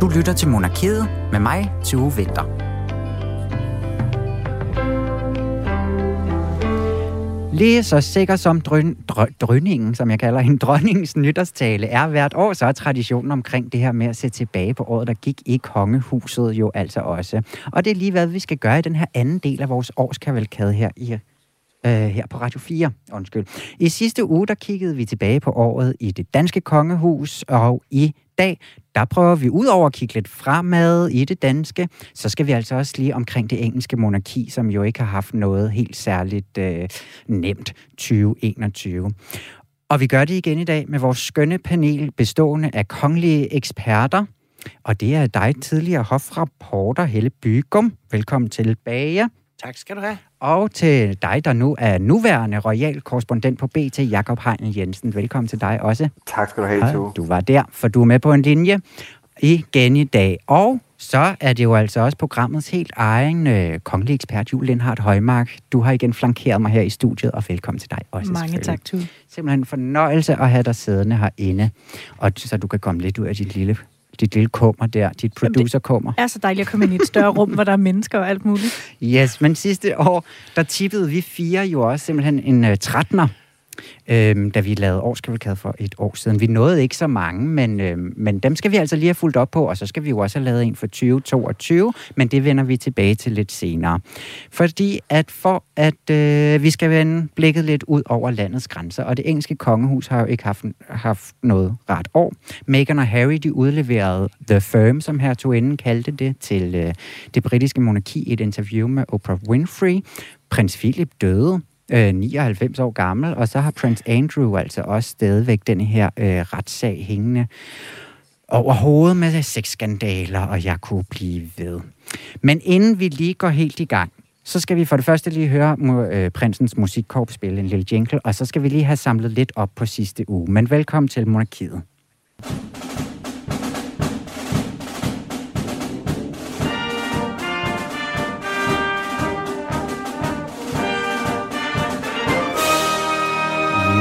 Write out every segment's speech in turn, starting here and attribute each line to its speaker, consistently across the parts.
Speaker 1: Du lytter til Monarkiet med mig, Tue Vinter. Lige så sikker som drøn, drø, drønningen, som jeg kalder en dronningens nytårstale, er hvert år, så er traditionen omkring det her med at se tilbage på året, der gik i kongehuset jo altså også. Og det er lige hvad vi skal gøre i den her anden del af vores årskavalkade her i øh, her på Radio 4. Undskyld. I sidste uge, der kiggede vi tilbage på året i det danske kongehus, og i dag, der prøver vi ud over at kigge lidt fremad i det danske, så skal vi altså også lige omkring det engelske monarki, som jo ikke har haft noget helt særligt øh, nemt 2021. Og vi gør det igen i dag med vores skønne panel bestående af kongelige eksperter. Og det er dig, tidligere hofrapporter Helle Bygum. Velkommen tilbage.
Speaker 2: Tak skal du have.
Speaker 1: Og til dig, der nu er nuværende royal korrespondent på BT, Jakob Heinel Jensen. Velkommen til dig også.
Speaker 3: Tak skal du have, Tue.
Speaker 1: Du var der, for du er med på en linje igen i dag. Og så er det jo altså også programmets helt egen øh, kongelige ekspert, Julie Lindhardt Højmark. Du har igen flankeret mig her i studiet, og velkommen til dig også.
Speaker 4: Mange tak, Tue.
Speaker 1: Simpelthen en fornøjelse at have dig siddende herinde, og så du kan komme lidt ud af dit lille dit lille kummer der, dit producerkummer.
Speaker 4: Det er så dejligt at komme ind i et større rum, hvor der er mennesker og alt muligt.
Speaker 1: Yes, men sidste år, der tippede vi fire jo også simpelthen en uh, 13'er øhm, da vi lavede årskavalkade for et år siden. Vi nåede ikke så mange, men, øhm, men dem skal vi altså lige have fulgt op på, og så skal vi jo også have lavet en for 2022, men det vender vi tilbage til lidt senere. Fordi at for at øh, vi skal vende blikket lidt ud over landets grænser, og det engelske kongehus har jo ikke haft, haft noget ret år. Meghan og Harry, de udleverede The Firm, som her tog inden kaldte det, til øh, det britiske monarki i et interview med Oprah Winfrey. Prins Philip døde øh, 99 år gammel, og så har Prince Andrew altså også stadigvæk den her øh, retssag hængende over hovedet med sexskandaler, og jeg kunne blive ved. Men inden vi lige går helt i gang, så skal vi for det første lige høre øh, prinsens musikkorps spille en lille jingle, og så skal vi lige have samlet lidt op på sidste uge. Men velkommen til Monarkiet.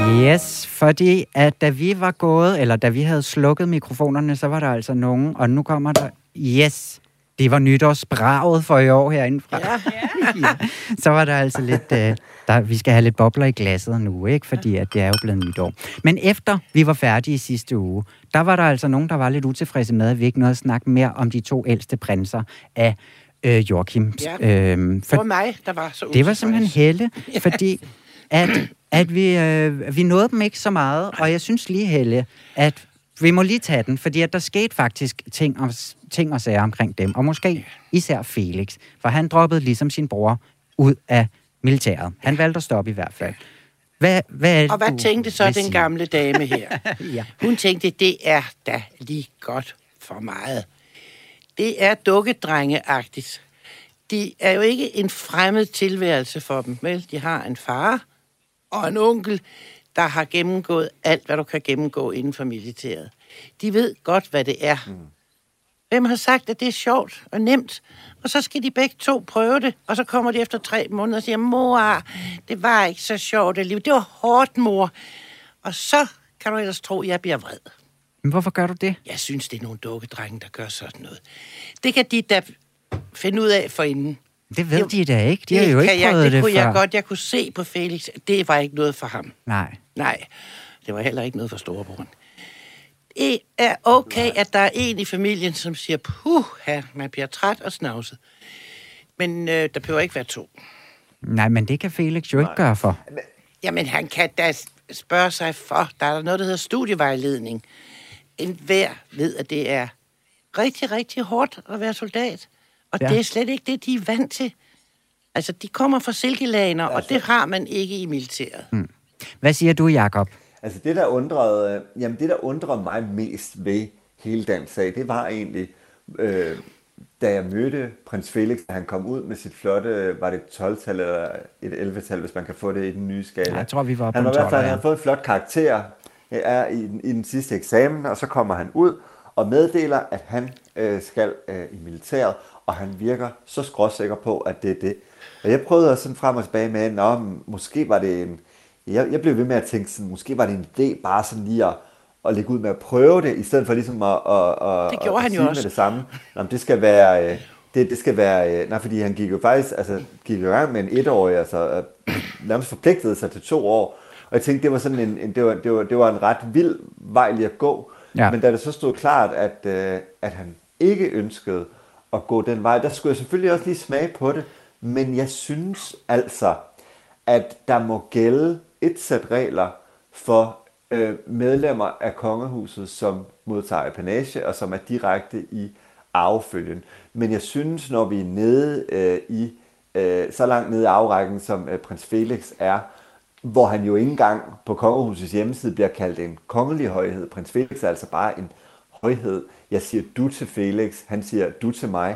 Speaker 1: Yes, fordi at da vi var gået, eller da vi havde slukket mikrofonerne, så var der altså nogen, og nu kommer der, yes, det var nytårsbraget for i år herindefra. Ja. ja. Så var der altså lidt, uh, der, vi skal have lidt bobler i glasset nu, ikke? Fordi at det er jo blevet nytår. Men efter vi var færdige i sidste uge, der var der altså nogen, der var lidt utilfredse med, at vi ikke nåede at snakke mere om de to ældste prinser af øh, Joachim.
Speaker 2: Ja. Øhm, for, det var mig, der var så
Speaker 1: Det var simpelthen Helle, fordi at at vi, øh, vi nåede dem ikke så meget, og jeg synes lige, Helle, at vi må lige tage den, fordi at der skete faktisk ting og, ting og sager omkring dem, og måske især Felix, for han droppede ligesom sin bror ud af militæret. Han valgte at stoppe i hvert fald. Hvad, hvad
Speaker 2: og hvad tænkte så den sige? gamle dame her? ja. Hun tænkte, det er da lige godt for meget. Det er dukkedrengeagtigt. De er jo ikke en fremmed tilværelse for dem, vel? De har en far, og en onkel, der har gennemgået alt, hvad du kan gennemgå inden for militæret. De ved godt, hvad det er. Mm. Hvem har sagt, at det er sjovt og nemt? Og så skal de begge to prøve det, og så kommer de efter tre måneder og siger, mor, det var ikke så sjovt det liv. Det var hårdt, mor. Og så kan du ellers tro, at jeg bliver vred.
Speaker 1: Men hvorfor gør du det?
Speaker 2: Jeg synes, det er nogle dukkedrenge, der gør sådan noget. Det kan de da finde ud af for inden.
Speaker 1: Det ved det, de da ikke. De har jo ikke prøvet jeg, det,
Speaker 2: det kunne
Speaker 1: før.
Speaker 2: jeg godt. Jeg kunne se på Felix, det var ikke noget for ham.
Speaker 1: Nej.
Speaker 2: Nej, det var heller ikke noget for storebroren. Det er okay, at der er en i familien, som siger, puh, man bliver træt og snavset. Men øh, der behøver ikke være to.
Speaker 1: Nej, men det kan Felix jo ikke gøre for.
Speaker 2: Jamen, han kan da spørge sig for. Der er noget, der hedder studievejledning. En hver ved, at det er rigtig, rigtig hårdt at være soldat. Og ja. det er slet ikke det, de er vant til. Altså, de kommer fra silkelaner, altså. og det har man ikke i militæret. Mm.
Speaker 1: Hvad siger du, Jakob?
Speaker 3: Altså, det der undrede, jamen, det, der undrede mig mest ved hele den sag, det var egentlig, øh, da jeg mødte prins Felix, da han kom ud med sit flotte, var det et 12-tal eller et 11-tal, hvis man kan få det i den nye skala. Ja,
Speaker 1: jeg tror, vi var på
Speaker 3: han
Speaker 1: var
Speaker 3: i hvert fald, han havde fået en flot karakter er i, i den sidste eksamen, og så kommer han ud og meddeler, at han øh, skal øh, i militæret, og han virker så skråsikker på, at det er det. Og jeg prøvede sådan frem og tilbage med, at måske var det en... Jeg, jeg blev ved med at tænke sådan, måske var det en idé bare sådan lige at, at lægge ud med at prøve det, i stedet for ligesom at, at, at,
Speaker 2: det gjorde
Speaker 3: at
Speaker 2: han jo
Speaker 3: sige
Speaker 2: også.
Speaker 3: med det samme. Jamen, det skal være... Øh, det, det skal være... Øh, nej, fordi han gik jo faktisk altså, gik jo i gang med en etårig, altså øh, nærmest forpligtede sig til to år. Og jeg tænkte, det var sådan en, en det, var, det, var, det var en ret vild vej lige at gå.
Speaker 1: Ja.
Speaker 3: Men da det så stod klart, at, at han ikke ønskede at gå den vej, der skulle jeg selvfølgelig også lige smage på det. Men jeg synes altså, at der må gælde et sæt regler for øh, medlemmer af kongehuset, som modtager apanage og som er direkte i arvefølgen. Men jeg synes, når vi er nede øh, i øh, så langt nede i afrækken, som øh, prins Felix er, hvor han jo ikke engang på kongehusets hjemmeside bliver kaldt en kongelig højhed. Prins Felix er altså bare en højhed. Jeg siger du til Felix, han siger du til mig.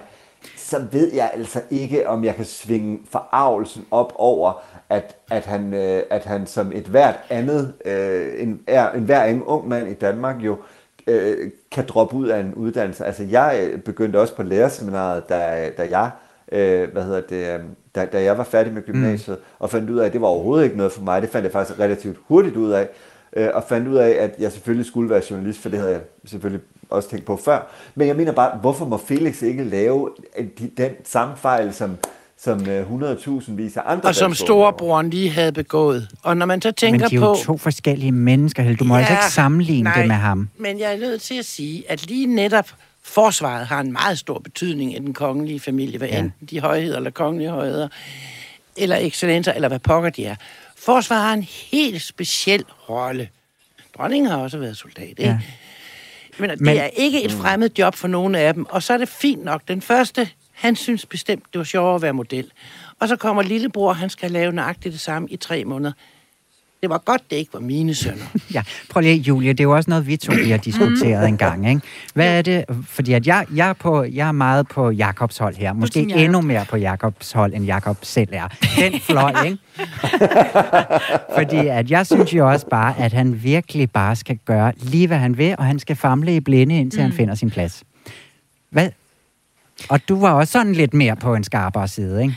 Speaker 3: Så ved jeg altså ikke, om jeg kan svinge forarvelsen op over, at, at, han, øh, at han som et hvert andet, øh, en, er, en hver ung mand i Danmark jo øh, kan droppe ud af en uddannelse. Altså jeg øh, begyndte også på lærerseminaret, da, da jeg øh, hvad hedder det, øh, da, da jeg var færdig med gymnasiet, mm. og fandt ud af, at det var overhovedet ikke noget for mig. Det fandt jeg faktisk relativt hurtigt ud af, øh, og fandt ud af, at jeg selvfølgelig skulle være journalist, for det havde jeg selvfølgelig også tænkt på før. Men jeg mener bare, hvorfor må Felix ikke lave de, den samme fejl, som som øh, 100.000 vis af andre
Speaker 2: Og som storebroren lige havde begået. Og når man så
Speaker 1: Men
Speaker 2: tænker
Speaker 1: de er
Speaker 2: på...
Speaker 1: jo to forskellige mennesker, Helle. Du må ja, altså ikke sammenligne
Speaker 2: nej,
Speaker 1: det med ham.
Speaker 2: Men jeg er nødt til at sige, at lige netop forsvaret har en meget stor betydning i den kongelige familie, hvad
Speaker 1: Ja.
Speaker 2: enten de højheder eller kongelige højheder, eller excellencer, eller hvad pokker de er. Forsvaret har en helt speciel rolle. Dronningen har også været soldat, ikke?
Speaker 1: Ja.
Speaker 2: Ja. Men, det
Speaker 1: Men-
Speaker 2: er ikke et fremmed job for nogen af dem. Og så er det fint nok. Den første, han synes bestemt, det var sjovere at være model. Og så kommer lillebror, han skal lave nøjagtigt det samme i tre måneder. Det var godt, det ikke var mine sønner.
Speaker 1: Ja, prøv lige, Julie, det er jo også noget, vi to vi har diskuteret en gang, ikke? Hvad er det? Fordi at jeg, jeg, er på, jeg er meget på Jakobs hold her. Måske
Speaker 4: Jakob.
Speaker 1: endnu mere på Jakobs hold, end Jakob selv er. Den fløj, ikke? Fordi at jeg synes jo også bare, at han virkelig bare skal gøre lige, hvad han vil, og han skal famle i blinde, indtil mm. han finder sin plads. Hvad? Og du var også sådan lidt mere på en skarpere side, ikke?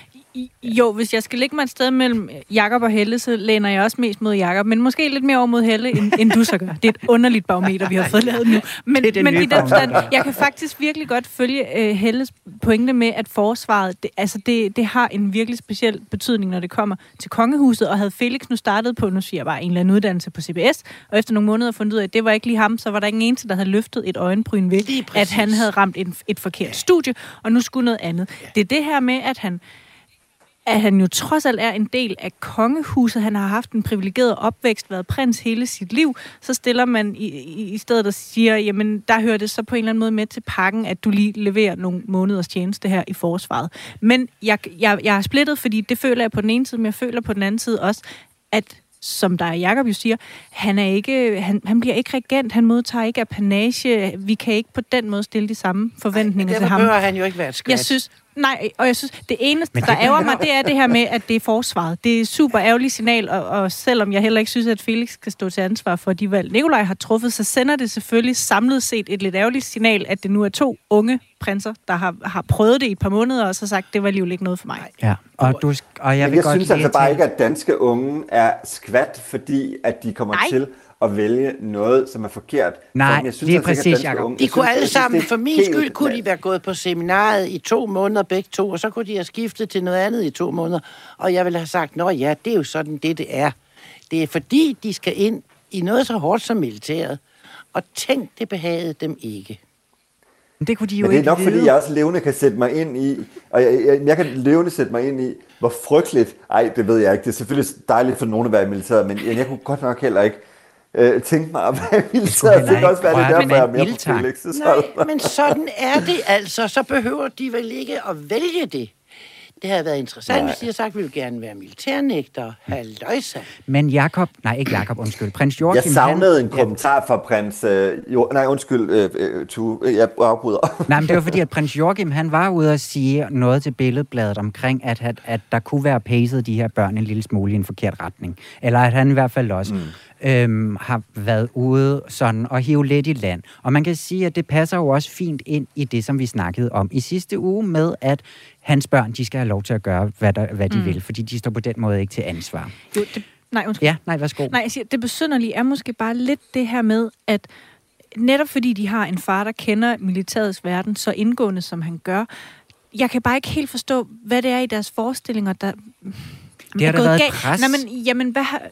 Speaker 4: Jo, hvis jeg skal lægge mig et sted mellem Jakob og Helle, så læner jeg også mest mod Jakob, men måske lidt mere over mod Helle, end, end du så gør. Det er et underligt barometer, vi har fået lavet nu. Men,
Speaker 1: Det det
Speaker 4: men i den forstand, jeg kan faktisk virkelig godt følge uh, Helles pointe med, at forsvaret, det, altså det, det har en virkelig speciel betydning, når det kommer til kongehuset, og havde Felix nu startet på, nu siger jeg bare, en eller anden uddannelse på CBS, og efter nogle måneder fundet ud af, at det var ikke lige ham, så var der ingen eneste, der havde løftet et øjenbryn ved, at han havde ramt en, et forkert studie, og nu skulle noget andet. Det er det her med, at han at han jo trods alt er en del af kongehuset. Han har haft en privilegeret opvækst, været prins hele sit liv. Så stiller man i, i, i stedet og siger, jamen der hører det så på en eller anden måde med til pakken, at du lige leverer nogle måneders tjeneste her i forsvaret. Men jeg, jeg, jeg er splittet, fordi det føler jeg på den ene side, men jeg føler på den anden side også, at som der er Jacob jo siger, han, er ikke, han, han bliver ikke regent, han modtager ikke apanage, vi kan ikke på den måde stille de samme forventninger til
Speaker 2: Derfor
Speaker 4: ham.
Speaker 2: behøver han jo ikke være et skvat.
Speaker 4: Jeg synes, nej, og jeg synes, det eneste,
Speaker 1: Men
Speaker 4: der
Speaker 1: det-
Speaker 4: ærger mig, det er det her med, at det er forsvaret. Det er et super ærgerligt signal, og, og selvom jeg heller ikke synes, at Felix skal stå til ansvar for de valg, Nikolaj har truffet, så sender det selvfølgelig samlet set et lidt ærgerligt signal, at det nu er to unge prinser, der har, har prøvet det i et par måneder, og så sagt, det var alligevel ikke noget for mig.
Speaker 1: Ja, og, du, og jeg vil
Speaker 3: jeg
Speaker 1: godt
Speaker 3: synes altså bare ikke, at danske unge er skvat, fordi at de kommer
Speaker 4: Nej.
Speaker 3: til at vælge noget, som er forkert.
Speaker 1: Nej,
Speaker 3: jeg synes
Speaker 1: lige
Speaker 3: altså ikke, at
Speaker 1: præcis, Jacob.
Speaker 3: unge-
Speaker 2: De kunne
Speaker 3: synes-
Speaker 2: alle
Speaker 3: jeg synes,
Speaker 2: sammen,
Speaker 3: det er
Speaker 2: for min skyld, kunne de være gået på seminaret i to måneder begge to, og så kunne de have skiftet til noget andet i to måneder. Og jeg ville have sagt, nå ja, det er jo sådan, det det er. Det er fordi, de skal ind i noget så hårdt som militæret. Og tænk, det behagede dem ikke.
Speaker 1: Men det kunne de jo
Speaker 3: Men det er nok,
Speaker 1: vide.
Speaker 3: fordi jeg også levende kan sætte mig ind i, og jeg, jeg, jeg kan levende sætte mig ind i, hvor frygteligt, ej, det ved jeg ikke, det er selvfølgelig dejligt for nogen at være i militæret, men jeg kunne godt nok heller ikke øh, tænke mig at være i militæret. Det kan også være, det er derfor, jeg er mere på. Felix'.
Speaker 2: Nej, men sådan er det altså. Så behøver de vel ikke at vælge det. Det havde været interessant,
Speaker 3: Nej.
Speaker 2: hvis de havde sagt, at vi vil gerne være militærnægter. Halløjsa.
Speaker 1: Men Jakob, nej ikke Jakob, undskyld, prins Joachim,
Speaker 3: Jeg savnede en
Speaker 1: han,
Speaker 3: kommentar fra prins... Øh, jo, nej, undskyld, øh, øh, tu, øh, jeg afbryder.
Speaker 1: Nej, men det var fordi, at prins Joachim, han var ude og sige noget til billedbladet omkring, at, at, at der kunne være pacet de her børn en lille smule i en forkert retning. Eller at han i hvert fald også mm. Øhm, har været ude sådan og hive lidt i land. Og man kan sige, at det passer jo også fint ind i det, som vi snakkede om i sidste uge med, at hans børn, de skal have lov til at gøre, hvad, der, hvad de mm. vil, fordi de står på den måde ikke til ansvar.
Speaker 4: Jo, det, Nej, undskyld.
Speaker 1: Ja, nej, værsgo.
Speaker 4: Nej, jeg siger, det besynderlige er måske bare lidt det her med, at netop fordi de har en far, der kender militærets verden så indgående, som han gør, jeg kan bare ikke helt forstå, hvad det er i deres forestillinger, der
Speaker 1: Det har
Speaker 4: er gået
Speaker 1: været
Speaker 4: galt.
Speaker 1: pres.
Speaker 4: Nej, men, jamen, hvad har,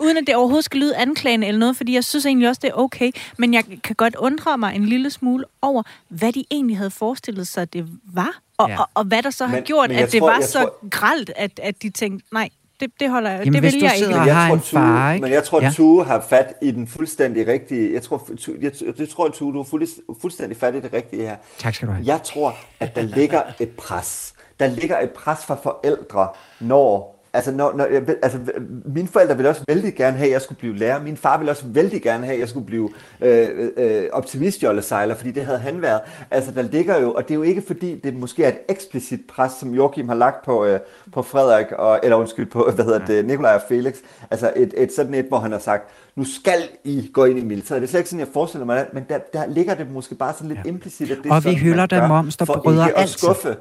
Speaker 4: uden at det overhovedet skal lyde anklagende eller noget, fordi jeg synes egentlig også, det er okay, men jeg kan godt undre mig en lille smule over, hvad de egentlig havde forestillet sig, det var, og,
Speaker 1: Ja.
Speaker 4: og, og hvad der så har
Speaker 3: Men-
Speaker 4: gjort,
Speaker 3: men jeg
Speaker 4: at det
Speaker 3: tror-
Speaker 4: var så
Speaker 3: tror-
Speaker 4: gralt, at, at de tænkte, nej, det, det holder jeg,
Speaker 1: Jamen,
Speaker 4: det
Speaker 1: hvis
Speaker 4: vil
Speaker 1: du
Speaker 4: jeg
Speaker 1: sidder
Speaker 4: ikke.
Speaker 3: Men jeg
Speaker 1: har
Speaker 3: tror, Tue,
Speaker 1: far, ikke?
Speaker 3: Men jeg tror,
Speaker 1: Ja.
Speaker 3: Tue har fat i den fuldstændig rigtige... Jeg tror, Tue, jeg, jeg tror Tue, du har fuldstændig, fuldstændig fat i det rigtige her.
Speaker 1: Tak skal du have.
Speaker 3: Jeg tror, at der ligger et pres. Der ligger et pres fra forældre, når... Altså, når, når, jeg, vil- altså, mine forældre ville også vældig gerne have, at jeg skulle blive lærer. Min far ville også vældig gerne have, at jeg skulle blive øh, øh, optimistjollesejler, fordi det havde han været. Altså, der ligger jo, og det er jo ikke fordi, det måske er et eksplicit pres, som Joachim har lagt på, øh, på Frederik, og, eller undskyld, på, hvad hedder det, Nikolaj og Felix. Altså, et, et sådan et, hvor han har sagt, nu skal I gå ind i militæret. Det er slet ikke sådan, jeg forestiller mig, men der, der ligger det måske bare sådan lidt ja. implicit, at det
Speaker 1: Og vi
Speaker 3: sådan,
Speaker 1: hylder dem
Speaker 3: gør,
Speaker 1: momsterbrødre
Speaker 3: for ikke at
Speaker 1: altid.
Speaker 3: skuffe.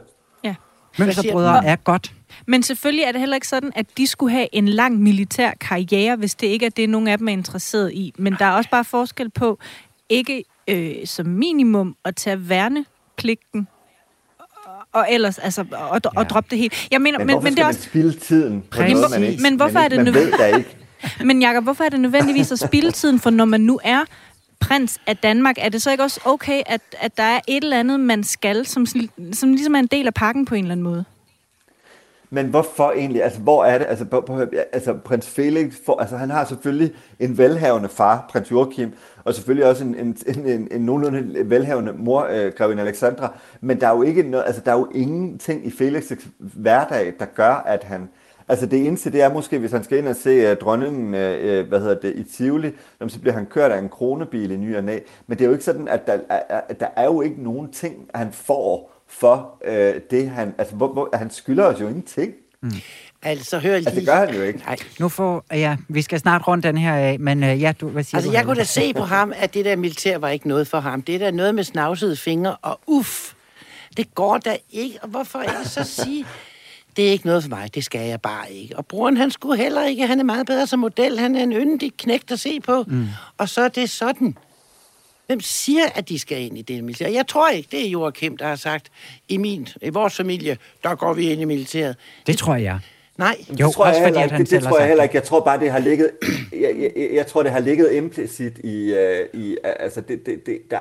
Speaker 1: Mønsterbrødre er godt.
Speaker 4: Men selvfølgelig er det heller ikke sådan, at de skulle have en lang militær karriere, hvis det ikke er det, nogen af dem er interesseret i. Men der er også bare forskel på ikke øh, som minimum at tage værnepligten og ellers, altså, og, og
Speaker 1: Ja.
Speaker 4: droppe det helt. Jeg mener,
Speaker 3: Men,
Speaker 4: men, men det er også...
Speaker 3: spilde tiden på
Speaker 1: Præcis.
Speaker 3: noget, man ikke,
Speaker 4: Men hvorfor
Speaker 3: man
Speaker 4: er det
Speaker 3: man
Speaker 4: nødvendigt?
Speaker 3: ikke?
Speaker 4: Men Jacob, hvorfor er det nødvendigvis at spilde tiden? For når man nu er prins af Danmark, er det så ikke også okay, at, at der er et eller andet, man skal, som, som ligesom er en del af pakken på en eller anden måde?
Speaker 3: Men hvorfor egentlig? Altså, hvor er det? Altså, på, på, altså prins Felix, for, altså, han har selvfølgelig en velhavende far, prins Joachim, og selvfølgelig også en, en, en, en, en nogenlunde velhavende mor, øh, grevinde Alexandra. Men der er jo ikke noget, altså, der er jo ingenting i Felix' hverdag, der gør, at han... Altså det eneste, det er måske, hvis han skal ind og se uh, dronningen, uh, hvad hedder det, i Tivoli, så bliver han kørt af en kronebil i ny og næ. Men det er jo ikke sådan, at der, er, der er jo ikke nogen ting, han får for øh, det, han... Altså, hvor, hvor, han skylder os jo ingenting.
Speaker 2: Altså, hør lige.
Speaker 3: Altså, det gør han jo ikke.
Speaker 2: Nej.
Speaker 1: Nu får, ja, vi skal snart rundt den her af, men ja, du, hvad siger
Speaker 2: Altså,
Speaker 1: du?
Speaker 2: jeg
Speaker 1: Helle?
Speaker 2: kunne da se på ham, at det der militær var ikke noget for ham. Det er da noget med snavsede fingre, og uff, det går da ikke. Og hvorfor ikke så sige, det er ikke noget for mig, det skal jeg bare ikke. Og broren, han skulle heller ikke, han er meget bedre som model, han er en yndig knægt at se på. Mm. Og så er det sådan. Hvem siger, at de skal ind i det militær? Jeg tror ikke, det er Joachim, der har sagt, i, min, i vores familie, der går vi ind i militæret.
Speaker 1: Det tror jeg.
Speaker 2: Nej,
Speaker 1: Jo,
Speaker 3: det tror
Speaker 1: også
Speaker 3: jeg
Speaker 1: fordi,
Speaker 3: heller
Speaker 1: at
Speaker 3: ikke.
Speaker 1: han
Speaker 3: Det,
Speaker 1: selv
Speaker 3: det tror jeg heller ikke. Jeg tror bare, det har ligget... Jeg, jeg, jeg, jeg tror, det har ligget implicit i... Uh, i altså, det, det, det, der,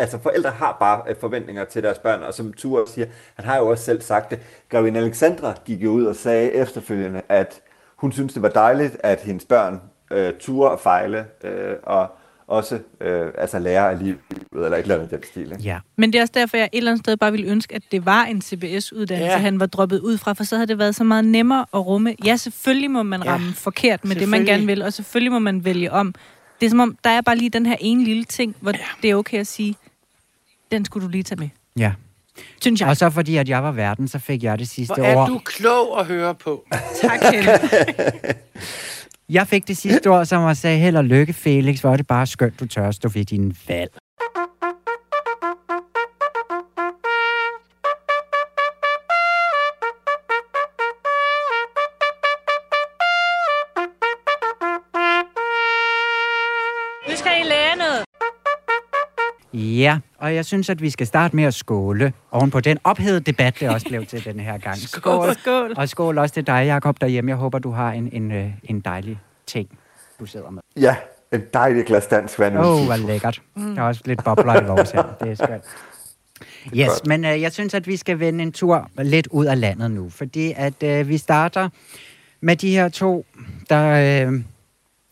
Speaker 3: altså, forældre har bare øh, forventninger til deres børn, og som Ture siger, han har jo også selv sagt det. Grevinde Alexandra gik jo ud og sagde efterfølgende, at hun synes, det var dejligt, at hendes børn øh, turde at fejle, øh, og også øh, altså lære af livet, eller et eller andet den stil. Ikke?
Speaker 1: Ja.
Speaker 4: Men det er også derfor, jeg et eller andet sted bare ville ønske, at det var en CBS-uddannelse,
Speaker 2: Ja.
Speaker 4: ja. han var droppet ud fra, for så havde det været så meget nemmere at rumme. Ja, selvfølgelig må man
Speaker 2: Ja,
Speaker 4: ramme forkert med det, man gerne vil, og selvfølgelig må man vælge om. Det er som om, der er bare lige den her ene lille ting, hvor ja. det er okay at sige, den skulle du lige tage med.
Speaker 1: ja.
Speaker 4: Synes jeg.
Speaker 1: Og så fordi, at jeg var verden, så fik jeg det sidste
Speaker 2: hvor er
Speaker 1: år.
Speaker 2: du klog at høre på.
Speaker 4: Tak.
Speaker 1: Jeg fik det sidste år, som jeg sagde, held og lykke, Felix, hvor er det bare skønt, du tør stå ved din valg. Ja, og jeg synes, at vi skal starte med at skåle oven på den ophedede debat, det også blev til den her gang.
Speaker 4: Skål. Skål.
Speaker 1: Og skål også til dig, Jacob, derhjemme. Jeg håber, du har en, en, øh, en dejlig ting, du sidder med.
Speaker 3: Ja, en dejlig glas dansk vand.
Speaker 1: Åh, oh, hvor lækkert. Der er også lidt bobler i vores her. Det er skønt. Yes,
Speaker 3: godt.
Speaker 1: men øh, jeg synes, at vi skal vende en tur lidt ud af landet nu, fordi at øh, vi starter med de her to, der, øh,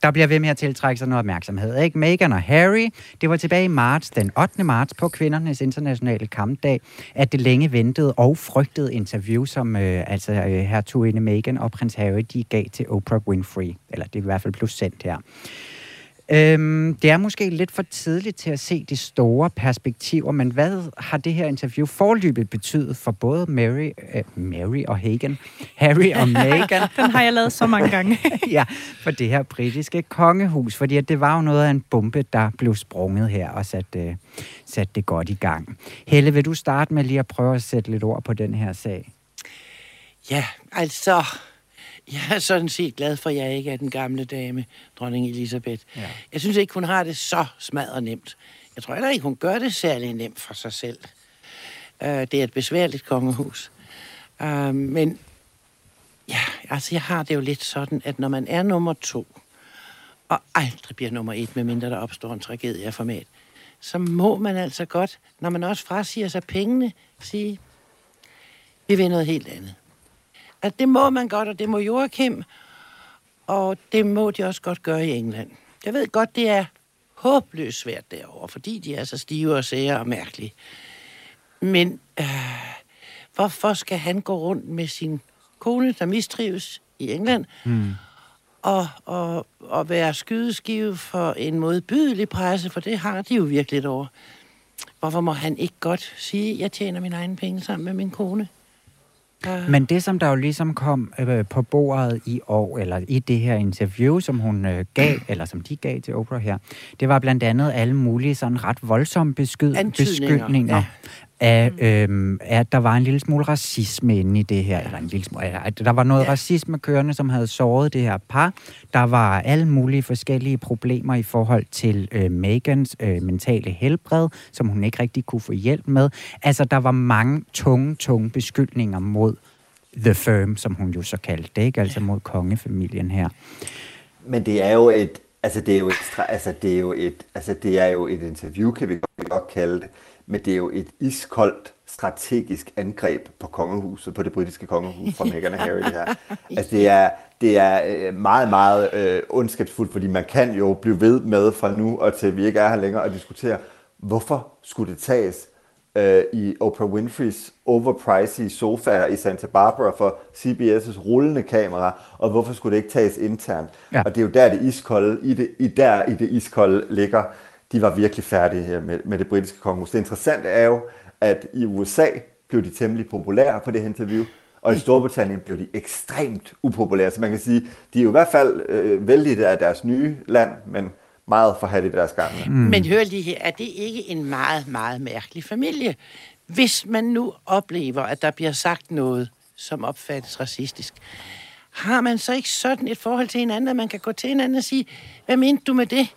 Speaker 1: der bliver ved med at tiltrække sig noget opmærksomhed. Ikke? Meghan og Harry, det var tilbage i marts, den 8. marts på kvindernes internationale kampdag, at det længe ventede og frygtede interview, som øh, altså øh, hertuginde Meghan og prins Harry, de gav til Oprah Winfrey. Eller det er i hvert fald plus sendt her. Øhm, det er måske lidt for tidligt til at se de store perspektiver, men hvad har det her interview forløbet betydet for både Mary, øh, Mary og Hagen, Harry og Meghan,
Speaker 4: Den har jeg lavet så mange gange.
Speaker 1: ja, for det her britiske kongehus? Fordi at det var jo noget af en bombe, der blev sprunget her og sat, øh, sat det godt i gang. Helle, vil du starte med lige at prøve at sætte lidt ord på den her sag?
Speaker 2: Ja, altså, Jeg er sådan set glad for, at jeg ikke er den gamle dame, dronning Elisabeth. Ja. Jeg synes ikke, hun har det så smadret nemt. Jeg tror heller ikke, hun gør det særlig nemt for sig selv. Uh, det er et besværligt kongehus. Uh, men ja, altså jeg har det jo lidt sådan, at når man er nummer to, og aldrig bliver nummer et, medmindre der opstår en tragedie af format, så må man altså godt, når man også frasiger sig pengene, sige, vi vil noget helt andet. At det må man godt, og det må Joachim, og det må de også godt gøre i England. Jeg ved godt, det er håbløst svært derovre, fordi de er så stive og sære og mærkelige. Men øh, hvorfor skal han gå rundt med sin kone, der mistrives i England, mm. og, og, og være skydeskive for en modbydelig presse, for det har de jo virkelig over. Hvorfor må han ikke godt sige, at jeg tjener mine egne penge sammen med min kone?
Speaker 1: Uh. Men det, som der jo ligesom kom øh, på bordet i år, eller i det her interview, som hun øh, gav, eller som de gav til Oprah her, det var blandt andet alle mulige sådan ret voldsomme beskyd- beskyldninger. Ja af, mm. øhm, at der var en lille smule racisme inde i det her, eller en lille smule, at der var noget ja. racisme kørende, som havde såret det her par. Der var alle mulige forskellige problemer i forhold til øh, Megans øh, mentale helbred, som hun ikke rigtig kunne få hjælp med. Altså, der var mange tunge, tunge beskyldninger mod The Firm, som hun jo så kaldte det, ikke? Altså mod kongefamilien her.
Speaker 3: Men det er jo et, altså det er jo et, altså det er jo et, altså det er jo et interview, kan vi godt kalde det, men det er jo et iskoldt strategisk angreb på kongehuset, på det britiske kongehus fra Meghan og Harry. Det, her. Altså, det er, det er øh, meget, meget øh, ondskabsfuldt, fordi man kan jo blive ved med fra nu og til vi ikke er her længere og diskutere, hvorfor skulle det tages øh, i Oprah Winfreys overpriced sofa i Santa Barbara for CBS' rullende kamera, og hvorfor skulle det ikke tages internt? Ja. Og det er jo der det iskolde, i det, i der i det iskolde ligger de var virkelig færdige her med, med det britiske kongehus. Det interessante er jo, at i USA blev de temmelig populære på det her interview, og i Storbritannien blev de ekstremt upopulære. Så man kan sige, de er jo i hvert fald øh, vældige af deres nye land, men meget forhat i deres gamle.
Speaker 2: Mm. Men hør lige her, er det ikke en meget, meget mærkelig familie? Hvis man nu oplever, at der bliver sagt noget, som opfattes racistisk, har man så ikke sådan et forhold til hinanden, at man kan gå til hinanden og sige, hvad mente du med det?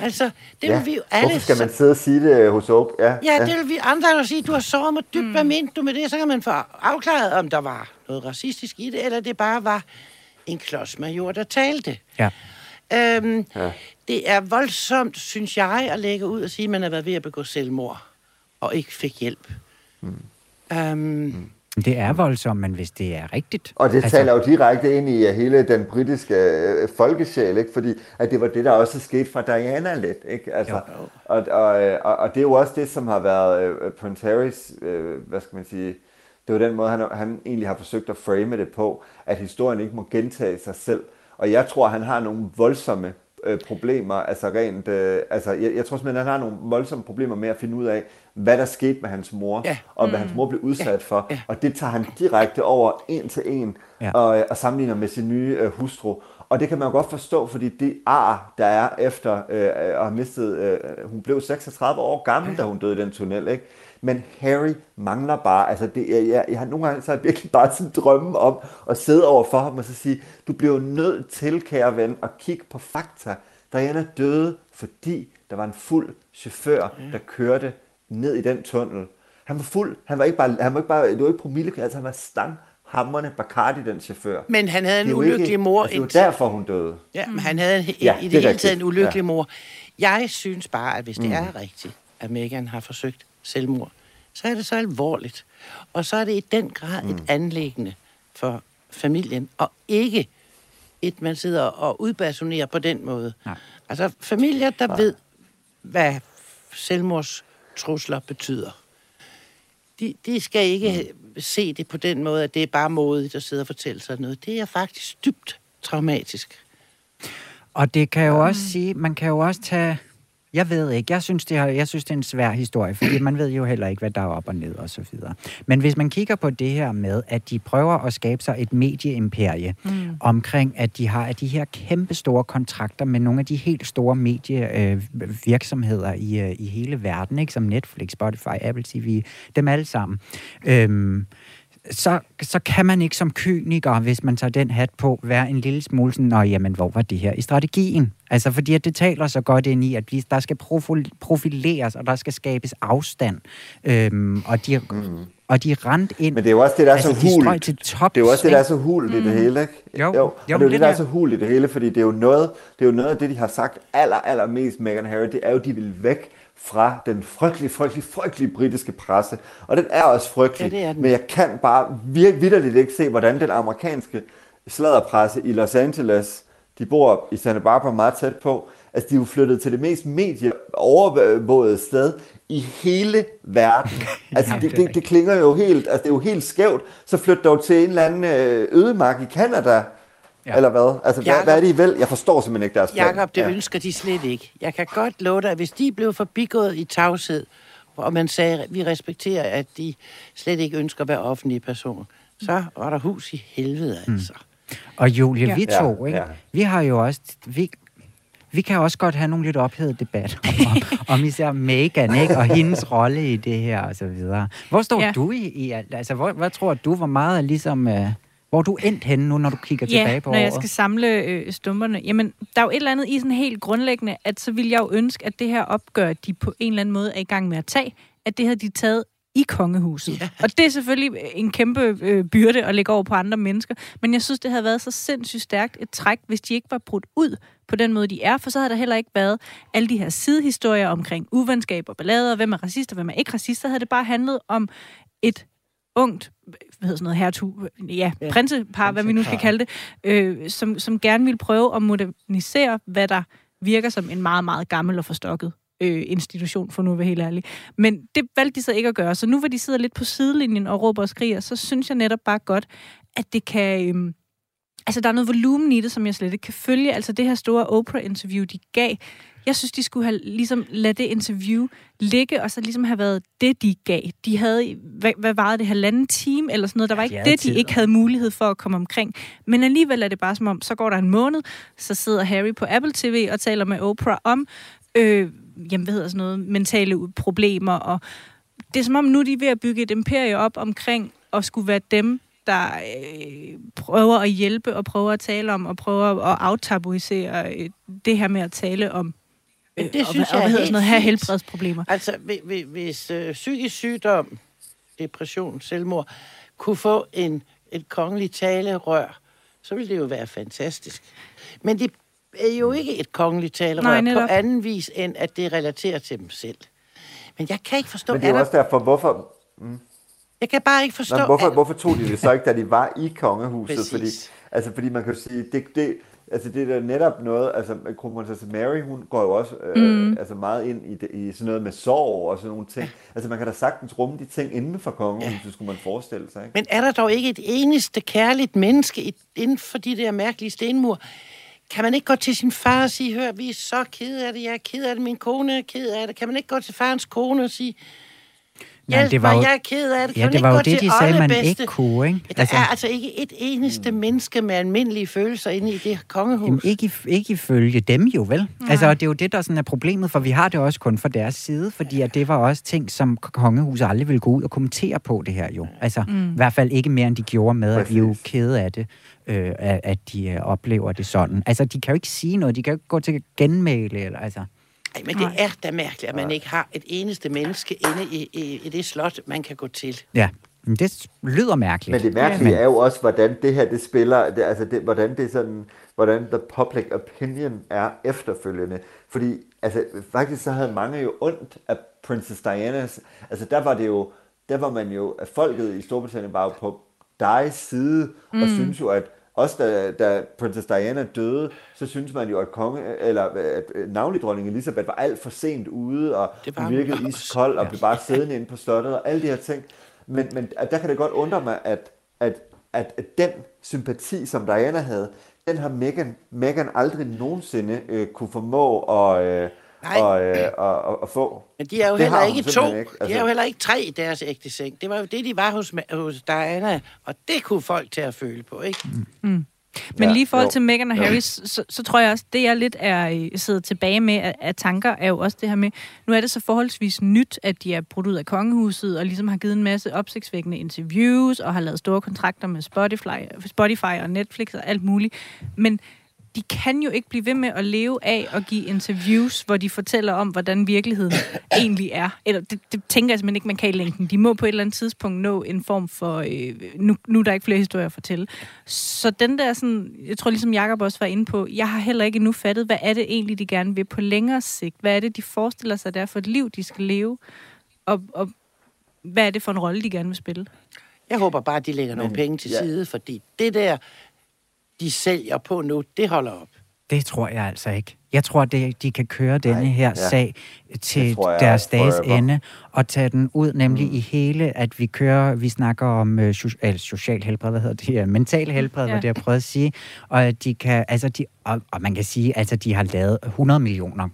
Speaker 2: Altså, det ja. vil vi jo alle...
Speaker 3: Hvorfor skal man sidde og sige det hos Åb?
Speaker 2: Ja, ja, det vil vi andre sige. Du har såret mig dybt. Mm. Hvad mente du med det? Så kan man få afklaret, om der var noget racistisk i det, eller det bare var en klodsmajor, der talte. Ja. Øhm, ja. Det er voldsomt, synes jeg, at lægge ud og sige, at man har været ved at begå selvmord, og ikke fik hjælp. Mm. Øhm, mm.
Speaker 1: Det er voldsomt, men hvis det er rigtigt...
Speaker 3: Og det altså... taler jo direkte ind i hele den britiske øh, folkesjæl, ikke? fordi at det var det, der også skete fra Diana lidt. Ikke? Altså, jo. Og, og, øh, og, og det er jo også det, som har været Prince Harrys, uh, hvad skal man sige, det var den måde, han, han egentlig har forsøgt at frame det på, at historien ikke må gentage sig selv. Og jeg tror, han har nogle voldsomme øh, problemer, altså rent, øh, altså jeg, jeg tror simpelthen, han har nogle voldsomme problemer med at finde ud af, hvad der skete med hans mor, ja. og hvad mm. hans mor blev udsat ja. for, ja. og det tager han direkte over en til en, ja. og, og sammenligner med sin nye øh, hustru. Og det kan man jo godt forstå, fordi det ar, der er efter øh, at have mistet, øh, hun blev 36 år gammel, da hun døde i den tunnel, ikke? Men Harry mangler bare, altså det, jeg, jeg, jeg har nogle gange så jeg virkelig bare sådan drømme om at sidde over for ham og så sige, du bliver nødt til, kære ven, at kigge på fakta. Diana døde, fordi der var en fuld chauffør, der kørte ned i den tunnel. Han var fuld, han var ikke bare, han var ikke bare, det var ikke promille, altså han var stang hammerne Bacardi, den chauffør.
Speaker 2: Men han havde en ulykkelig ikke, mor.
Speaker 3: Altså, det var derfor, hun døde.
Speaker 2: Ja, men han havde en, ja, i det, det hele taget en ulykkelig ja. mor. Jeg synes bare, at hvis det mm. er rigtigt, at Meghan har forsøgt selvmord, så er det så alvorligt. Og så er det i den grad mm. et anlæggende for familien, og ikke et, man sidder og udbasunerer på den måde. Nej. Altså familier, der ja. ved, hvad selvmordstrusler betyder. De, de skal ikke mm. se det på den måde, at det er bare modigt at sidde og fortælle sig noget. Det er faktisk dybt traumatisk.
Speaker 1: Og det kan jo også sige, man kan jo også tage jeg ved ikke. Jeg synes, det er, jeg synes, det er en svær historie, fordi man ved jo heller ikke, hvad der er op og ned og så videre. Men hvis man kigger på det her med, at de prøver at skabe sig et medieimperie mm. omkring, at de har de her kæmpe store kontrakter med nogle af de helt store medievirksomheder øh, i, øh, i hele verden, ikke som Netflix, Spotify, Apple TV, dem alle sammen. Øhm, så, så kan man ikke som kyniker, hvis man tager den hat på, være en lille smule sådan, Nå, jamen, hvor var det her i strategien? Altså, fordi at det taler så godt ind i, at der skal profileres, og der skal skabes afstand. Øhm, og de, mm. og de rent ind...
Speaker 3: Men det er jo også det, der er altså, så hult.
Speaker 1: Til tops,
Speaker 3: det er jo også det, der er så hult mm. i det mm. hele, ikke?
Speaker 1: Jo, jo,
Speaker 3: jo og det er jo det, der er så hult i det hele, fordi det er jo noget, det er jo noget af det, de har sagt aller, aller mest Meghan Harry, det er jo, de vil væk fra den frygtelig, frygtelig, frygtelig britiske presse. Og den er også frygtelig, ja, er men jeg kan bare vidderligt ikke se, hvordan den amerikanske sladderpresse i Los Angeles, de bor i Santa Barbara meget tæt på, altså de er jo flyttet til det mest medieovervågede sted i hele verden. Altså det, det, det klinger jo helt, altså det er jo helt skævt. Så flytter du til en eller anden øh, ødemark i Canada, Ja. Eller hvad? Altså, Jacob, hvad, hvad er det, I vil? Jeg forstår simpelthen ikke deres plan.
Speaker 2: Jakob, det ja. ønsker de slet ikke. Jeg kan godt love dig, at hvis de blev forbigået i tavshed, og man sagde, at vi respekterer, at de slet ikke ønsker at være offentlige personer, så var der hus i helvede, mm. altså.
Speaker 1: Mm. Og Julie, ja. vi to, ikke? Ja. vi har jo også... Vi, vi kan også godt have nogle lidt ophedede debatter om, om især Megan, ikke? Og hendes rolle i det her, og så videre. Hvor står ja. du i, i alt? Altså, hvor, hvad tror du, hvor meget er ligesom... Uh, hvor er du endt henne nu, når du kigger
Speaker 4: ja,
Speaker 1: tilbage på
Speaker 4: når året? jeg skal samle øh, stumperne. Jamen, der er jo et eller andet i sådan helt grundlæggende, at så vil jeg jo ønske, at det her opgør, de på en eller anden måde er i gang med at tage, at det har de taget i kongehuset. Ja. Og det er selvfølgelig en kæmpe øh, byrde at lægge over på andre mennesker, men jeg synes, det havde været så sindssygt stærkt et træk, hvis de ikke var brudt ud på den måde, de er, for så havde der heller ikke været alle de her sidehistorier omkring uvenskab og ballader, hvem er racist og hvem er ikke racist, så havde det bare handlet om et ungt, hvad hedder sådan noget, hertug, ja, ja prinsepar, hvad vi nu skal kalde det, øh, som, som gerne vil prøve at modernisere, hvad der virker som en meget, meget gammel og forstokket øh, institution, for nu at være helt ærlig. Men det valgte de så ikke at gøre, så nu hvor de sidder lidt på sidelinjen og råber og skriger, så synes jeg netop bare godt, at det kan... Øh, altså, der er noget volumen i det, som jeg slet ikke kan følge. Altså, det her store Oprah-interview, de gav, jeg synes, de skulle have ligesom lade det interview ligge, og så ligesom have været det, de gav. De havde, hvad, hvad var det, halvanden time eller sådan noget? Der var ikke ja, det, de ikke havde mulighed for at komme omkring. Men alligevel er det bare som om, så går der en måned, så sidder Harry på Apple TV og taler med Oprah om, øh, jamen, hvad hedder sådan noget, mentale problemer, og det er som om, nu er de ved at bygge et imperie op omkring at skulle være dem, der øh, prøver at hjælpe og prøver at tale om og prøver at aftabuisere øh, det her med at tale om
Speaker 2: men det øh, synes
Speaker 4: og, jeg og, hvad hedder sådan noget, have helbredsproblemer.
Speaker 2: Altså, hvis, hvis øh, psykisk sygdom, depression, selvmord, kunne få en, et kongeligt talerør, så ville det jo være fantastisk. Men det er jo ikke et kongeligt talerør Nej, på anden vis, end at det relaterer til dem selv. Men jeg kan ikke forstå...
Speaker 3: Men det er, er også derfor, hvorfor... Mm.
Speaker 2: Jeg kan bare ikke forstå...
Speaker 3: Nå, hvorfor, at... hvorfor tog de det så ikke, da de var i kongehuset? Præcis. Fordi, altså, fordi man kan sige, det, det, Altså det er da netop noget, altså kronprinsesse Mary, hun går jo også øh, mm. altså meget ind i, det, i sådan noget med sorg og sådan nogle ting. Altså man kan da sagtens rumme de ting inden for kongen, ja. skulle man forestille sig. Ikke?
Speaker 2: Men er der dog ikke et eneste kærligt menneske inden for de der mærkelige stenmur? Kan man ikke gå til sin far og sige, hør, vi er så kede af det, jeg er ked af det, min kone er ked af det. Kan man ikke gå til farens kone og sige, Nej, det var jo, jeg er ked af det.
Speaker 1: Kan ja, det var jo det, de sagde, man bedste? ikke kunne, ikke?
Speaker 2: Der altså, er altså ikke et eneste mm. menneske med almindelige følelser inde i det kongehus.
Speaker 1: Jamen, ikke, ikke ifølge dem jo, vel? Nej. Altså, det er jo det, der sådan er problemet, for vi har det også kun fra deres side, fordi at det var også ting, som kongehuset aldrig ville gå ud og kommentere på det her jo. Altså, mm. i hvert fald ikke mere, end de gjorde med, at vi er jo kede af det, øh, at de øh, oplever det sådan. Altså, de kan jo ikke sige noget, de kan jo ikke gå til genmæle, eller altså...
Speaker 2: Ej, men det er da mærkeligt, at man ikke har et eneste menneske inde i, i, i det slot, man kan gå til.
Speaker 1: Ja, men det lyder mærkeligt.
Speaker 3: Men det mærkelige ja, men... er jo også, hvordan det her det spiller, det, altså det, hvordan det er sådan, hvordan the public opinion er efterfølgende. Fordi altså, faktisk så havde mange jo ondt af Princess Dianas, altså der var det jo, der var man jo, at folket i Storbritannien var jo på Dias side, mm. og synes jo, at også da, da Princess Diana døde, så synes man jo, at konge, eller at navnlig dronning Elisabeth var alt for sent ude, og det var virkede iskold, og blev bare siddende inde på slottet, og alle de her ting. Men, men der kan det godt undre mig, at, at, at, at den sympati, som Diana havde, den har Meghan, Meghan aldrig nogensinde øh, kunne formå at, øh, og, øh, og, og, og få.
Speaker 2: Men de er jo det heller ikke to. Ikke. Altså... De er jo altså- heller ikke tre i deres ægte seng. Det var jo det, de var hos, hos Diana, og det kunne folk til at føle på, ikke?
Speaker 1: Mm.
Speaker 4: Men
Speaker 3: Ja,
Speaker 4: lige i forhold
Speaker 3: jo.
Speaker 4: til Meghan og
Speaker 3: Jo.
Speaker 4: Harry, så, så tror jeg også, det jeg lidt er øh, sidder tilbage med af, af tanker, er jo også det her med, nu er det så forholdsvis nyt, at de er brudt ud af kongehuset, og ligesom har givet en masse opsigtsvækkende interviews, og har lavet store kontrakter med Spotify, Spotify og Netflix og alt muligt. Men de kan jo ikke blive ved med at leve af at give interviews, hvor de fortæller om, hvordan virkeligheden egentlig er. Eller det, det tænker jeg simpelthen ikke, man kan i længden. De må på et eller andet tidspunkt nå en form for... Øh, nu, nu er der ikke flere historier at fortælle. Så den der sådan... Jeg tror ligesom Jacob også var inde på, jeg har heller ikke endnu fattet, hvad er det egentlig, de gerne vil på længere sigt? Hvad er det, de forestiller sig, der er for et liv, de skal leve? Og, og hvad er det for en rolle, de gerne vil spille?
Speaker 2: Jeg håber bare, at de lægger nogle
Speaker 3: Men,
Speaker 2: penge til
Speaker 3: ja.
Speaker 2: side, fordi det der, de sælger på nu, det holder op.
Speaker 1: Det tror jeg altså ikke. Jeg tror, det, de kan køre denne
Speaker 3: Nej,
Speaker 1: her
Speaker 3: ja.
Speaker 1: sag til
Speaker 3: Det jeg
Speaker 1: deres
Speaker 3: forever.
Speaker 1: dages ende, og tage den ud nemlig mm. i hele, at vi kører, vi snakker om øh, so, øh, social helbred, hvad hedder det, øh, mental helbred, ja. Hvad det jeg prøvet at sige, og at de kan, altså de, og, og man kan sige, altså de har lavet 100 millioner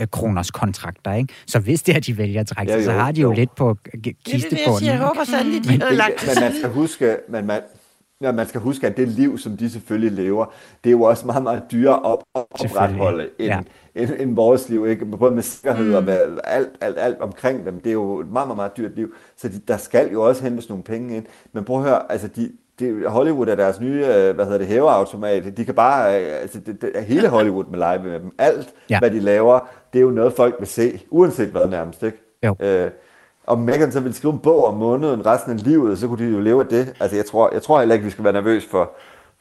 Speaker 1: øh, kroners kontrakter, ikke? Så hvis det er, de vælger at trække
Speaker 3: Ja,
Speaker 1: sig, så har de jo,
Speaker 3: jo.
Speaker 1: lidt på
Speaker 2: Ja, det vil jeg sige. Jeg håber sandelig, de
Speaker 3: Men,
Speaker 2: havde
Speaker 3: det,
Speaker 2: lagt til
Speaker 3: men man skal huske, men man, ja, man skal huske, at det liv, som de selvfølgelig lever, det er jo også meget, meget dyrere op, at opretholde end,
Speaker 1: ja.
Speaker 3: end, end vores liv. Ikke? Både med sikkerhed og med alt, alt, alt omkring dem. Det er jo et meget, meget, meget dyrt liv. Så de, der skal jo også hentes nogle penge ind. Men prøv at høre, altså de, det, Hollywood er deres nye, øh, hvad hedder det, hæveautomat. De kan bare, øh, altså det, det, er hele Hollywood med live med dem. Alt,
Speaker 1: ja.
Speaker 3: hvad de laver, det er jo noget, folk vil se, uanset hvad nærmest, ikke?
Speaker 1: Jo.
Speaker 3: Øh, om Megan så ville skrive en bog om måneden resten af livet, så kunne de jo leve af det. Altså, jeg tror, jeg tror heller ikke, vi skal være nervøs for,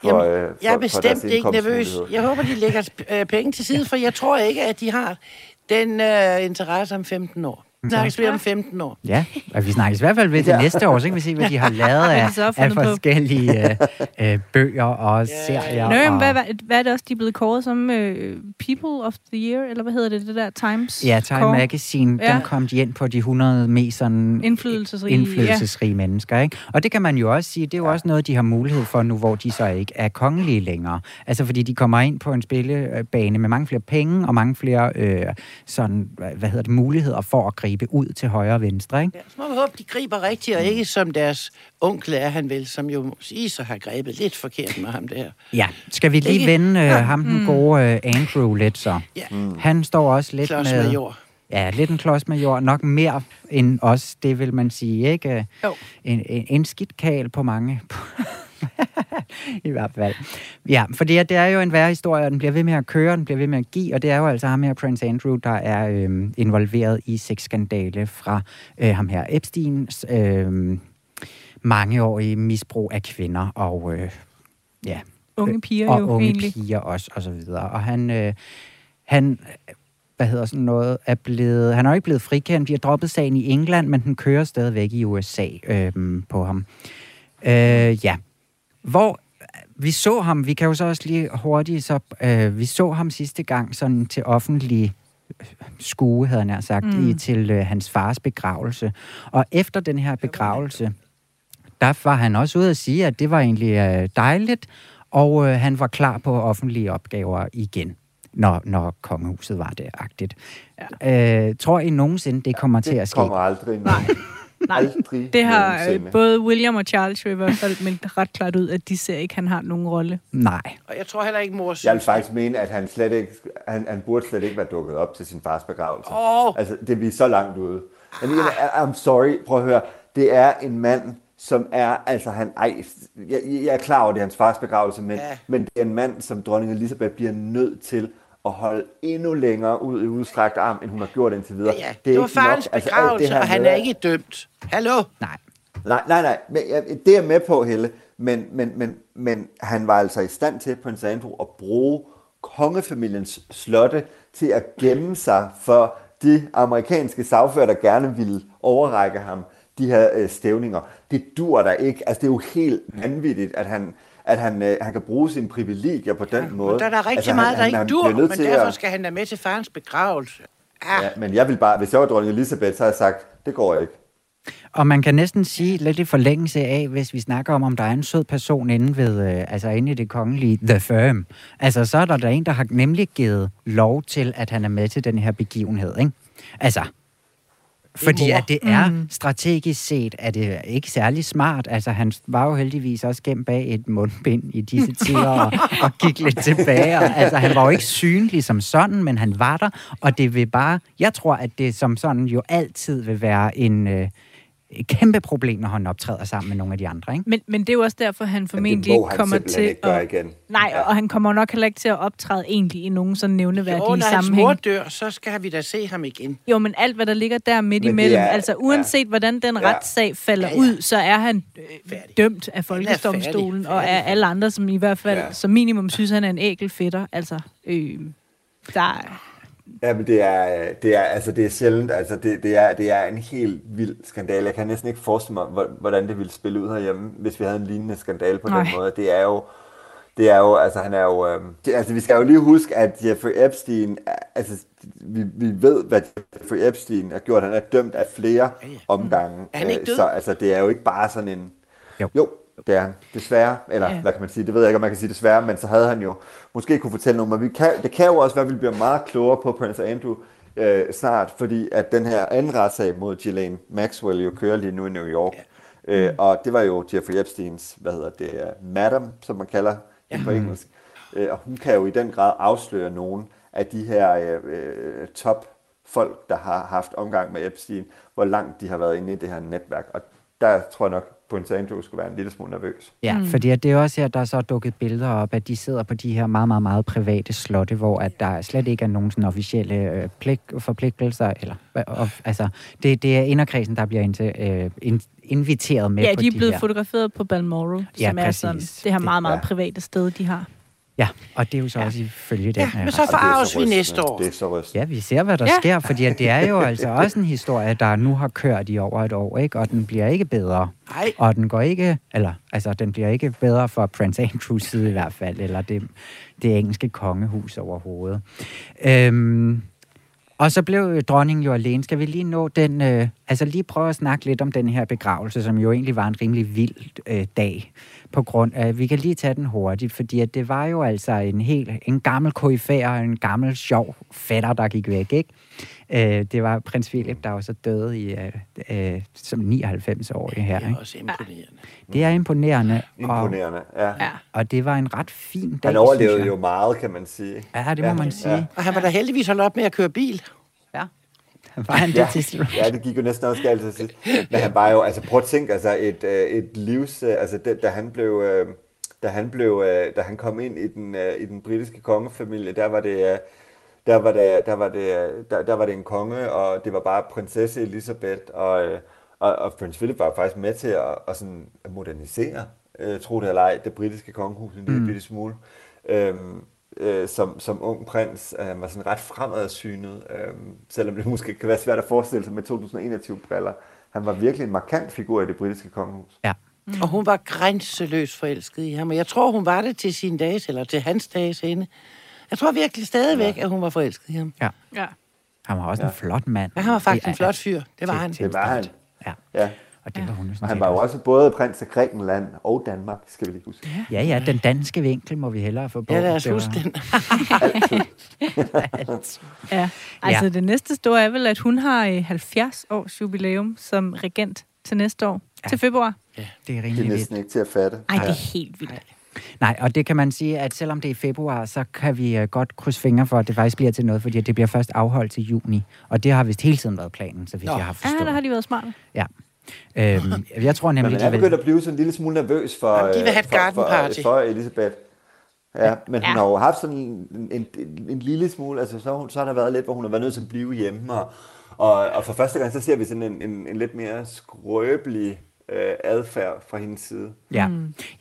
Speaker 3: for,
Speaker 2: Jamen,
Speaker 3: øh, for
Speaker 2: jeg er
Speaker 3: for
Speaker 2: bestemt
Speaker 3: deres
Speaker 2: ikke nervøs. Jeg håber, de lægger øh, penge til side, for jeg tror ikke, at de har den øh, interesse om 15 år. Snakkes vi om 15 år.
Speaker 1: Ja, og vi snakkes i hvert fald ved det
Speaker 3: Ja.
Speaker 1: næste år, så kan vi se, hvad de har lavet af,
Speaker 4: de
Speaker 1: af forskellige øh, øh, bøger og
Speaker 2: Ja.
Speaker 1: serier.
Speaker 4: Nå,
Speaker 1: og,
Speaker 4: hvad, hvad, hvad er det også, de er blevet kåret som øh, People of the Year, eller hvad hedder det, det der Times?
Speaker 1: Ja, Time
Speaker 4: kåre?
Speaker 1: Magazine, ja.
Speaker 4: Ja.
Speaker 1: den kom de ind på de 100 mest sådan
Speaker 4: Indflydelsesrige,
Speaker 1: indflydelsesrige mennesker. Ikke? Og det kan man jo også sige, det er jo ja. også noget, de har mulighed for nu, hvor de så ikke er kongelige længere. Altså fordi de kommer ind på en spillebane med mange flere penge og mange flere øh, sådan, hvad hvad hedder det, muligheder for at gribe ud til højre og venstre. Ikke?
Speaker 2: Ja, så må vi håbe, de griber rigtigt, og ikke som deres onkel er han vel, som jo i så har grebet lidt forkert med ham der.
Speaker 1: Ja, skal vi lige
Speaker 2: Ikke?
Speaker 1: vende øh,
Speaker 2: Ja.
Speaker 1: ham, den gode øh, Andrew, lidt så?
Speaker 2: Ja,
Speaker 1: Han står også lidt
Speaker 2: klods
Speaker 1: med...
Speaker 2: med jord.
Speaker 1: Ja, lidt en klods med jord. Nok mere end os, det vil man sige, ikke?
Speaker 2: Jo.
Speaker 1: En, en, en skidt kal på mange... I hvert fald. Ja, for det er, det er jo en værre historie, og den bliver ved med at køre, den bliver ved med at give, og det er jo altså ham her, Prince Andrew, der er øhm, involveret i sexskandale fra øh, ham her Epsteins øh, mangeårige misbrug af kvinder, og øh, ja,
Speaker 4: Unge piger
Speaker 1: og
Speaker 4: jo
Speaker 1: unge
Speaker 4: egentlig.
Speaker 1: piger også, og så videre. Og han, øh, han hvad hedder sådan noget, er blevet, han er jo ikke blevet frikendt, de har droppet sagen i England, men den kører stadigvæk i USA øh, på ham. Øh, ja. Hvor vi så ham, vi kan jo så også lige hurtigt, så, øh, vi så ham sidste gang sådan til offentlig skue, havde han sagt, mm. i, til øh, hans fars begravelse. Og efter den her begravelse, der var han også ude at sige, at det var egentlig øh, dejligt, og øh, han var klar på offentlige opgaver igen, når, når kongehuset var det agtigt. Ja. Øh, tror I nogensinde, det kommer til at
Speaker 3: Det
Speaker 1: ske?
Speaker 3: kommer aldrig. Nej.
Speaker 4: Nej,
Speaker 3: Aldrig
Speaker 4: det har øh,
Speaker 3: nogensinde.
Speaker 4: både William og Charles jo i hvert fald meldt ret klart ud, at de ser ikke, at han har nogen rolle.
Speaker 1: Nej.
Speaker 2: Og jeg tror heller ikke, mor synes...
Speaker 3: Jeg vil faktisk mene, at han, slet ikke, han, han burde slet ikke være dukket op til sin fars begravelse.
Speaker 2: Åh.
Speaker 3: Altså, det er så langt ude. Men jeg, I'm sorry, prøv at høre. Det er en mand, som er, altså han, ej, jeg, jeg er klar over, det er hans fars begravelse, men,
Speaker 2: Ja.
Speaker 3: men det er en mand, som dronning Elisabeth bliver nødt til at holde endnu længere ud i udstrakt arm, end hun har gjort indtil videre.
Speaker 2: Ja, det, det var
Speaker 3: ikke
Speaker 2: farens
Speaker 3: nok. Altså, alt
Speaker 2: begravelse,
Speaker 3: det her
Speaker 2: og han
Speaker 3: med-
Speaker 2: er ikke dømt. Hallo?
Speaker 1: Nej.
Speaker 3: Nej, nej, nej. Men, ja, det er jeg med på, Helle. Men, men, men, men han var altså i stand til, prins Andrew, at bruge kongefamiliens slotte til at gemme sig for de amerikanske sagfører, der gerne ville overrække ham de her øh, stævninger. Det dur der ikke. Altså, det er jo helt vanvittigt, at han, at han, øh, han kan bruge sine privilegier på den måde.
Speaker 2: Og der er der rigtig
Speaker 3: altså,
Speaker 2: meget, der ikke
Speaker 3: han
Speaker 2: dur,
Speaker 3: bliver nødt
Speaker 2: men derfor
Speaker 3: at-
Speaker 2: skal han da med til farens begravelse. Ah,
Speaker 3: Ja, men jeg vil bare, hvis jeg var dronning Elisabeth, så havde jeg sagt, det går ikke.
Speaker 1: Og man kan næsten sige lidt i forlængelse af, hvis vi snakker om, om der er en sød person inde, ved, øh, altså inde i det kongelige The Firm. Altså, så er der, der en, der har nemlig givet lov til, at han er med til den her begivenhed, ikke? Altså, Fordi at det er mm. strategisk set, er det ikke særlig smart. Altså, han var jo heldigvis også gemt bag et mundbind i disse tider og, og gik lidt tilbage. Og, altså, han var jo ikke synlig som sådan, men han var der. Og det vil bare... Jeg tror, at det som sådan jo altid vil være en... Øh, kæmpe problem, når han optræder sammen med nogle af de andre, ikke?
Speaker 4: Men, men det er jo også derfor, han formentlig ikke kommer til
Speaker 3: ikke gøre
Speaker 4: at...
Speaker 3: igen.
Speaker 4: Nej,
Speaker 3: Ja.
Speaker 4: og han kommer nok heller ikke til at optræde egentlig i nogen sådan nævneværdige
Speaker 2: Jo, når hans
Speaker 4: sammenhæng.
Speaker 2: mor dør, så skal vi da se ham igen.
Speaker 4: Jo, men alt, hvad der ligger der midt
Speaker 3: Men
Speaker 4: imellem,
Speaker 3: er-
Speaker 4: altså uanset hvordan den
Speaker 3: Ja.
Speaker 4: retssag falder
Speaker 2: Ja, ja.
Speaker 4: ud, så er han øh,
Speaker 2: Færdig.
Speaker 4: dømt af. Folkedomstolen, og af alle andre, som i hvert fald
Speaker 3: Ja.
Speaker 4: som minimum synes, han er en ækel fætter. Altså, øh, der er...
Speaker 3: Ja, men det er, det er, altså det er sjældent, altså det, det, er, det er en helt vild skandale. Jeg kan næsten ikke forestille mig, hvor- hvordan det ville spille ud herhjemme, hvis vi havde en lignende skandale på
Speaker 4: Nej.
Speaker 3: den måde. Det er jo, det er jo, altså han er jo, øh, det, altså vi skal jo lige huske, at Jeffrey Epstein, altså vi, vi ved, hvad Jeffrey Epstein har gjort. Han er dømt af flere omgange.
Speaker 2: Er han ikke
Speaker 3: Øh,
Speaker 2: død?
Speaker 3: Så altså det er jo ikke bare sådan en,
Speaker 1: Jo.
Speaker 3: jo det er han. Desværre, eller
Speaker 4: Ja.
Speaker 3: hvad kan man sige, det ved jeg ikke, om man kan sige desværre, men så havde han jo måske kunne fortælle noget, men vi kan, det kan jo også være, at vi bliver meget klogere på Prince Andrew øh, snart, fordi at den her anden retssag mod Ghislaine Maxwell jo kører lige nu i New York. Ja. Øh, og det var jo Jeffrey Epsteins, hvad hedder det, uh, madam, som man kalder ja. på engelsk. Øh, og hun kan jo i den grad afsløre nogen af de her øh, øh, top folk, der har haft omgang med Epstein, hvor langt de har været inde i det her netværk. Og der tror jeg nok, Prince Andrew skulle være en lille smule nervøs.
Speaker 1: Ja, mm. fordi det er også her, der er så dukket billeder op, at de sidder på de her meget, meget, meget private slotte, hvor at der slet ikke er nogen sådan officielle øh, pligt, forpligtelser. Eller, øh, altså, det, det er inderkredsen, der bliver ind, øh, in, inviteret med
Speaker 4: Ja,
Speaker 1: på
Speaker 4: de er
Speaker 1: de
Speaker 4: blevet
Speaker 1: her.
Speaker 4: fotograferet på Balmoral,
Speaker 1: Ja,
Speaker 4: som er
Speaker 1: præcis.
Speaker 4: sådan, det her meget, meget
Speaker 3: Ja.
Speaker 4: private sted, de har.
Speaker 1: Ja, og det er jo så ja. også ifølge den
Speaker 2: Ja,
Speaker 1: her
Speaker 2: men så forarves vi næste år.
Speaker 3: Det er så rystende.
Speaker 1: Ja, vi ser, hvad der
Speaker 4: ja.
Speaker 1: sker, fordi at det er jo altså også en historie, der nu har kørt i over et år, ikke? og den bliver ikke bedre.
Speaker 2: Nej.
Speaker 1: Og den går ikke, eller altså, den bliver ikke bedre for Prince Andrews side i hvert fald, eller det, det engelske kongehus overhovedet. Øhm, og så blev dronningen jo alene. Skal vi lige nå den, øh, altså lige prøve at snakke lidt om den her begravelse, som jo egentlig var en rimelig vild øh, dag, på grund af, vi kan lige tage den hurtigt, fordi at det var jo altså en helt, en gammel koryfær, en gammel sjov fætter, der gik væk, ikke? Øh, det var prins Philip, der var så døde i, øh, øh, som 99-årig her,
Speaker 2: Det er
Speaker 1: ikke?
Speaker 2: også imponerende.
Speaker 1: Det er imponerende, og,
Speaker 3: Imponerende, ja.
Speaker 4: Ja.
Speaker 1: og det var en ret fin dag,
Speaker 3: Han overlevede jo meget, kan man sige.
Speaker 1: Ja, det må man sige.
Speaker 3: Ja.
Speaker 2: Og han var da heldigvis holdt op med at køre bil.
Speaker 1: Var han det
Speaker 3: Ja,
Speaker 1: til slut?
Speaker 3: ja, det gik jo næsten også galt til sidst. Men han var jo, altså prøv at tænke, altså et, øh, et livs, øh, altså det, da han blev, øh, da han blev, da han kom ind i den, i den britiske kongefamilie, der var det, der var det, der var det, der, der var det en konge, og det var bare prinsesse Elisabeth, og, og, og prins Philip var faktisk med til at, at, sådan, modernisere, øh, tro det eller ej, det britiske kongehus en lille mm. bitte smule. Øhm, øh, som, som ung prins øh, han var sådan ret fremadsynet, øh, selvom det måske kan være svært at forestille sig med 2021-briller. Han var virkelig en markant figur i det britiske kongehus.
Speaker 1: Ja.
Speaker 2: Mm. Og hun var grænseløst forelsket i ham. Og jeg tror, hun var det til sin dages, eller til hans dages ende. Jeg tror virkelig stadigvæk, at hun var forelsket i ham.
Speaker 1: ja.
Speaker 4: Ja.
Speaker 1: Han var også ja. en flot mand.
Speaker 2: Ja, han var faktisk
Speaker 1: Det
Speaker 2: en flot fyr. Det var han.
Speaker 3: Det var han.
Speaker 1: Ja,
Speaker 3: Ja.
Speaker 1: Og det var hun jo
Speaker 3: Og
Speaker 1: sådan
Speaker 3: han var jo
Speaker 1: også.
Speaker 3: både prins af Grækenland og Danmark, skal vi lige huske.
Speaker 1: Ja, ja, den danske vinkel må vi hellere få på.
Speaker 2: Ja, lad os huske den.
Speaker 4: Ja, altså
Speaker 1: Ja.
Speaker 4: det næste store er vel, at hun har øh, 70 års jubilæum som regent til næste år, ja. til februar.
Speaker 1: Det er
Speaker 3: Det er
Speaker 1: rimelig vildt.
Speaker 3: næsten ikke til at fatte.
Speaker 4: Ej, det er helt vildt.
Speaker 1: Nej, og det kan man sige, at selvom det er i februar, så kan vi øh, godt krydse fingre for, at det faktisk bliver til noget, fordi det bliver først afholdt til juni. Og det har vist hele tiden været planen, så vidt
Speaker 2: Nå.
Speaker 1: jeg har
Speaker 4: Ja,
Speaker 1: forstået.
Speaker 4: der har de været smarte.
Speaker 1: Ja. Øhm, jeg tror
Speaker 3: Men
Speaker 1: nemlig,
Speaker 3: man
Speaker 1: de
Speaker 3: er begyndt at blive sådan en lille smule nervøs for,
Speaker 2: Jamen, de vil have et
Speaker 3: øh, for,
Speaker 2: garden
Speaker 3: for,
Speaker 2: party.
Speaker 3: for Elisabeth. Ja, men hun
Speaker 4: Ja.
Speaker 3: har jo haft sådan en, en, en, en lille smule, altså så, har hun- så har der været lidt, hvor hun har været nødt til at blive hjemme, og, og, og for første gang, så ser vi sådan en, en, en lidt mere skrøbelig øh, adfærd fra hendes side.
Speaker 1: Ja.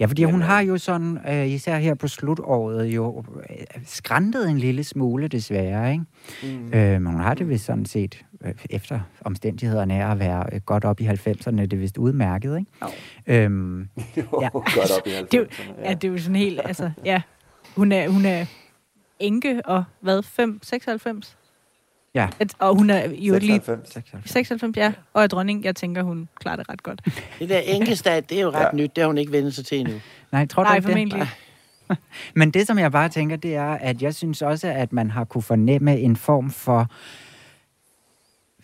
Speaker 1: ja, fordi
Speaker 3: Men,
Speaker 1: hun
Speaker 3: øh,
Speaker 1: har jo sådan, øh, især her på slutåret, jo øh, skrantet en lille smule desværre, ikke? Mm. Øh, men hun har det vist sådan set, øh, efter omstændighederne er at være øh, godt op i 90'erne, det er vist udmærket, ikke?
Speaker 4: Jo.
Speaker 1: Øhm,
Speaker 3: Jo,
Speaker 1: Ja.
Speaker 3: godt op i
Speaker 4: Det er, jo,
Speaker 3: 90'erne.
Speaker 4: ja, det er jo sådan helt, altså, ja. Hun er, hun er enke og hvad, 5, 96?
Speaker 1: ja.
Speaker 4: At, og hun er jo lige
Speaker 3: 96.
Speaker 4: 96, ja. Og er dronning, jeg tænker, hun klarer det ret godt.
Speaker 2: Det der enkestat, det er jo ret
Speaker 3: Ja.
Speaker 2: nyt. Det har hun ikke vendt sig til endnu.
Speaker 1: Nej, tror du
Speaker 4: Nej,
Speaker 1: ikke det?
Speaker 4: formentlig.
Speaker 1: Men det, som jeg bare tænker, det er, at jeg synes også, at man har kunne fornemme en form for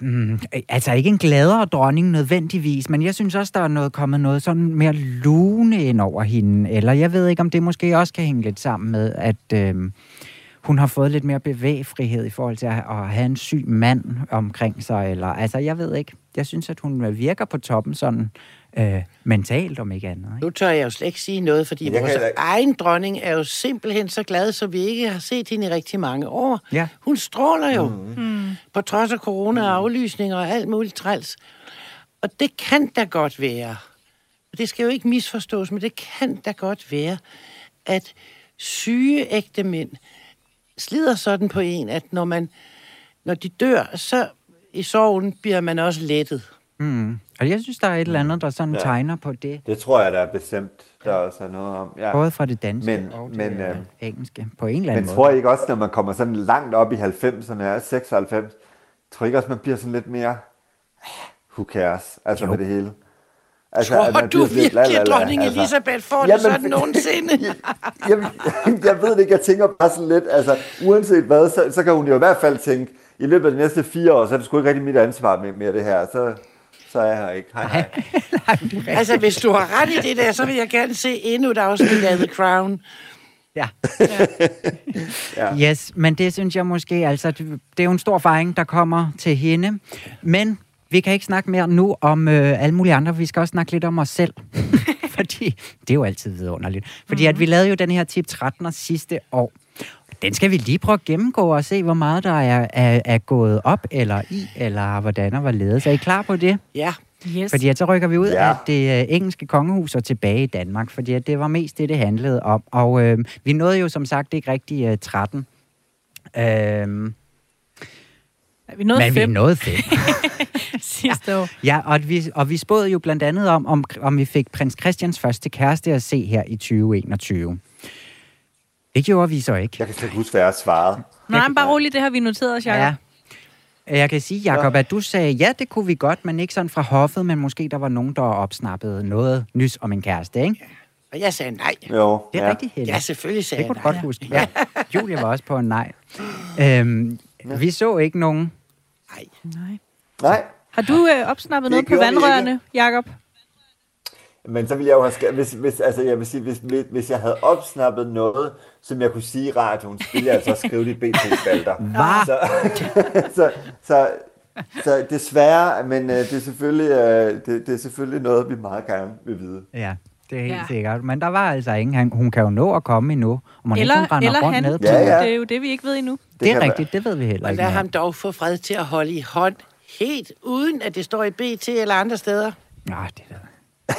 Speaker 1: Mm, altså ikke en gladere dronning nødvendigvis, men jeg synes også, der er noget, kommet noget sådan mere lune ind over hende. Eller jeg ved ikke, om det måske også kan hænge lidt sammen med, at øh, hun har fået lidt mere bevægfrihed i forhold til at, at have en syg mand omkring sig. Eller, altså jeg ved ikke. Jeg synes, at hun virker på toppen sådan øh, mentalt, om ikke andet. Ikke?
Speaker 2: Nu tør jeg jo slet ikke sige noget, fordi
Speaker 3: jeg
Speaker 2: vores
Speaker 3: heller-
Speaker 2: egen dronning er jo simpelthen så glad, så vi ikke har set hende i rigtig mange år.
Speaker 1: Ja.
Speaker 2: Hun stråler jo, mm. på trods af corona og aflysninger og alt muligt træls. Og det kan da godt være, og det skal jo ikke misforstås, men det kan da godt være, at syge ægte mænd slider sådan på en, at når, man, når de dør, så i sorgen bliver man også lettet.
Speaker 1: Mm. Og jeg synes, der er et eller andet, der sådan
Speaker 3: Ja.
Speaker 1: tegner på det.
Speaker 3: Det tror jeg, der er bestemt, der også er noget om. Ja.
Speaker 1: Både fra det danske
Speaker 3: Men-
Speaker 1: og det
Speaker 3: men,
Speaker 1: øh,
Speaker 3: øh,
Speaker 1: engelske. På en eller anden
Speaker 3: Men
Speaker 1: måde.
Speaker 3: tror I ikke også, når man kommer sådan langt op i 90'erne, ja, 96, tror I ikke også, man bliver sådan lidt mere, "Ah, who cares, altså
Speaker 1: Jo.
Speaker 3: med det hele? Altså,
Speaker 2: Tror
Speaker 3: at man
Speaker 2: du
Speaker 3: sådan
Speaker 2: virkelig, at dronning
Speaker 3: altså.
Speaker 2: Elisabeth får det
Speaker 3: Jamen,
Speaker 2: sådan
Speaker 3: for-
Speaker 2: nogensinde?
Speaker 3: Jamen, jeg ved det ikke, jeg tænker bare sådan lidt, altså uanset hvad, så, så kan hun jo i hvert fald tænke, i løbet af de næste fire år, så er det sgu ikke rigtig mit ansvar med, med det her, så, så er jeg her ikke. Hej, hej.
Speaker 2: Altså, hvis du har ret i det der, så vil jeg gerne se endnu et afsnit af The Crown.
Speaker 1: Ja.
Speaker 3: Ja.
Speaker 1: Yes, men det synes jeg måske, altså, det, er jo en stor fejring, der kommer til hende. Men vi kan ikke snakke mere nu om øh, alle mulige andre, vi skal også snakke lidt om os selv. Fordi det er jo altid vidunderligt. Fordi mm-hmm. at vi lavede jo den her tip 13'er sidste år. Den skal vi lige prøve at gennemgå og se, hvor meget der er, er, er gået op eller i, eller hvordan og hvorledes. Er I klar på det?
Speaker 2: Ja,
Speaker 4: Yes.
Speaker 1: Fordi at så rykker vi ud ja.
Speaker 3: Ja.
Speaker 1: af det øh, engelske kongehus og tilbage i Danmark, fordi at det var mest det, det handlede om. Og øh, vi nåede jo som sagt ikke rigtig øh, 13. Øh, men
Speaker 4: Er vi nåede
Speaker 1: vi
Speaker 4: fem
Speaker 1: nåede 5.
Speaker 4: sidste år.
Speaker 1: ja, og vi, og vi spåede jo blandt andet om, om, om vi fik prins Christians første kæreste at se her i 2021. Det gjorde vi så ikke.
Speaker 3: Jeg kan slet ikke huske, hvad jeg svarede.
Speaker 4: Nej, men bare roligt, det har vi noteret os, Jacob.
Speaker 1: Ja. Jeg kan sige, Jacob, at du sagde, ja, det kunne vi godt, men ikke sådan fra hoffet, men måske der var nogen, der opsnappede noget nys om en kæreste, ikke?
Speaker 2: og jeg sagde nej.
Speaker 3: Jo,
Speaker 1: Det er
Speaker 3: ja.
Speaker 1: rigtigt, Helle.
Speaker 2: Ja, selvfølgelig sagde
Speaker 1: Det kunne du
Speaker 2: jeg
Speaker 1: godt huske. Ja. Julie var også på en nej. Øhm, vi så ikke nogen.
Speaker 2: Nej.
Speaker 4: Nej.
Speaker 3: Nej,
Speaker 4: Har du øh, opsnappet
Speaker 3: Det
Speaker 4: noget på vandrørene, Jacob?
Speaker 3: Men så ville jeg jo have hvis, hvis, altså jeg vil sige, hvis, hvis, jeg havde opsnappet noget, som jeg kunne sige i radioen, så ville jeg altså også skrive det i BT-spalter. Så, så, så, så desværre, men øh, det, er selvfølgelig, øh, det, det er selvfølgelig noget, vi meget gerne vil vide.
Speaker 1: Ja, det er helt
Speaker 4: Ja.
Speaker 1: sikkert. Men der var altså ingen. Han, hun kan jo nå at komme endnu. Og man
Speaker 4: Eller,
Speaker 1: ikke, hun
Speaker 4: eller
Speaker 1: rundt
Speaker 4: han.
Speaker 1: ned.
Speaker 3: Ja, ja.
Speaker 4: Det er jo det, vi ikke ved endnu.
Speaker 1: Det er
Speaker 3: kan
Speaker 1: rigtigt, det ved vi heller
Speaker 2: Og
Speaker 1: ikke.
Speaker 2: lad
Speaker 1: noget
Speaker 2: ham dog få fred til at holde i hånd helt uden, at det står i BT eller andre steder.
Speaker 1: Nå, det jeg.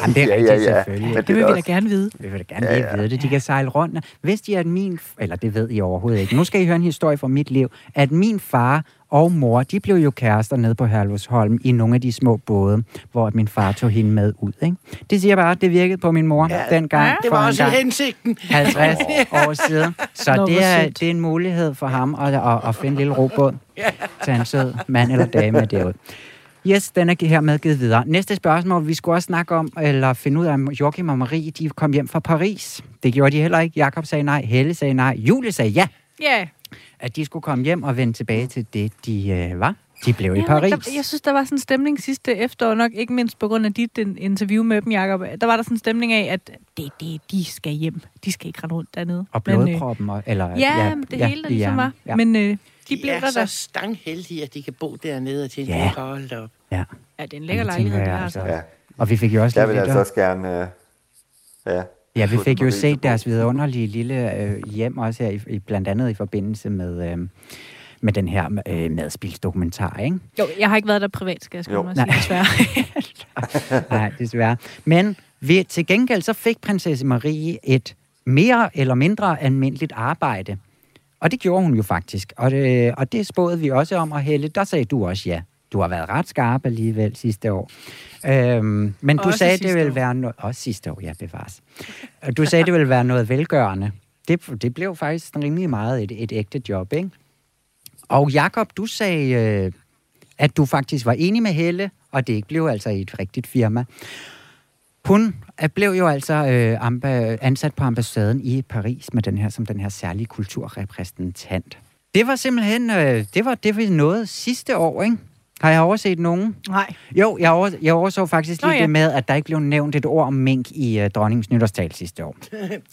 Speaker 1: Jamen, det er
Speaker 3: Ja,
Speaker 1: rigtigt,
Speaker 3: ja, ja.
Speaker 1: selvfølgelig.
Speaker 3: Men
Speaker 4: Det vil vi
Speaker 3: er
Speaker 4: da
Speaker 3: også-
Speaker 4: gerne vide.
Speaker 1: Vi vil da gerne lige vide det. De kan sejle rundt. Hvis de er at min... Eller det ved I overhovedet ikke. Nu skal I høre en historie fra mit liv. At min far og mor, de blev jo kærester nede på Herlevsholm i nogle af de små både, hvor min far tog hende med ud. Ikke? Det siger bare, at det virkede på min mor
Speaker 2: Ja,
Speaker 1: dengang.
Speaker 4: ja.
Speaker 2: Det var også
Speaker 1: gang.
Speaker 2: hensigten.
Speaker 1: 50 år siden. Så
Speaker 4: Nå,
Speaker 1: det, er, det er en mulighed for ham at, at, at finde en lille robåd til en sød mand eller dame derude. Yes, den er hermed givet videre. Næste spørgsmål, vi skulle også snakke om, eller finde ud af, om Joachim og Marie, de kom hjem fra Paris. Det gjorde de heller ikke. Jakob sagde nej, Helle sagde nej, Julie sagde ja,
Speaker 4: Ja.
Speaker 1: at de skulle komme hjem og vende tilbage til det, de øh, var. De blev i
Speaker 4: Ja,
Speaker 1: Paris.
Speaker 4: Der, jeg synes, der var sådan en stemning sidste efterår, nok ikke mindst på grund af dit den- interview med dem, Jacob. Der var der sådan en stemning af, at det, det, de skal hjem. De skal ikke rende rundt dernede.
Speaker 1: og
Speaker 4: Men, øh,
Speaker 1: blodproppen, eller...
Speaker 4: Ja, ja, det hele, der
Speaker 1: i
Speaker 4: ligesom var.
Speaker 1: hjernen. Ja.
Speaker 4: Men øh, de
Speaker 2: De
Speaker 4: blev
Speaker 2: er
Speaker 4: der
Speaker 2: så stangheldige, at de kan bo dernede og til
Speaker 1: Ja.
Speaker 2: hold op.
Speaker 1: ja.
Speaker 4: Ja, det er en lækker lejlighed, det
Speaker 1: altså.
Speaker 4: Altså.
Speaker 3: Ja.
Speaker 1: Og vi fik jo også
Speaker 3: Jeg vil altså også gerne... Øh, ja.
Speaker 1: Ja, vi fik jo set deres vidunderlige lille øh, hjem også her, i, i, blandt andet i forbindelse med, øh, med den her øh, madspilsdokumentar, ikke?
Speaker 4: Jo, jeg har ikke været der privat, skal jeg at sige, desværre.
Speaker 1: Nej, desværre. Men vi, til gengæld så fik prinsesse Marie et mere eller mindre almindeligt arbejde. Og det gjorde hun jo faktisk. Og det, og det spåede vi også om, og Helle, der sagde du også ja. Du har været ret skarp alligevel sidste år. Øhm, men du
Speaker 4: Også
Speaker 1: sagde, det ville
Speaker 4: år.
Speaker 1: være noget... Også sidste år, ja, bevares. Du sagde, det ville være noget velgørende. Det, det blev faktisk rimelig meget et, et ægte job, ikke? Og Jakob, du sagde, øh, at du faktisk var enig med Helle, og det ikke blev altså et rigtigt firma. Hun blev jo altså øh, amba- ansat på ambassaden i Paris med den her, som den her særlige kulturrepræsentant. Det var simpelthen, øh, det var det, vi nåede sidste år, ikke? Har jeg overset nogen?
Speaker 4: Nej.
Speaker 1: Jo, jeg, over, jeg overså faktisk
Speaker 4: Nå
Speaker 1: lige
Speaker 4: ja.
Speaker 1: det med, at der ikke blev nævnt et ord om mink i uh, dronningens nytårstal sidste år.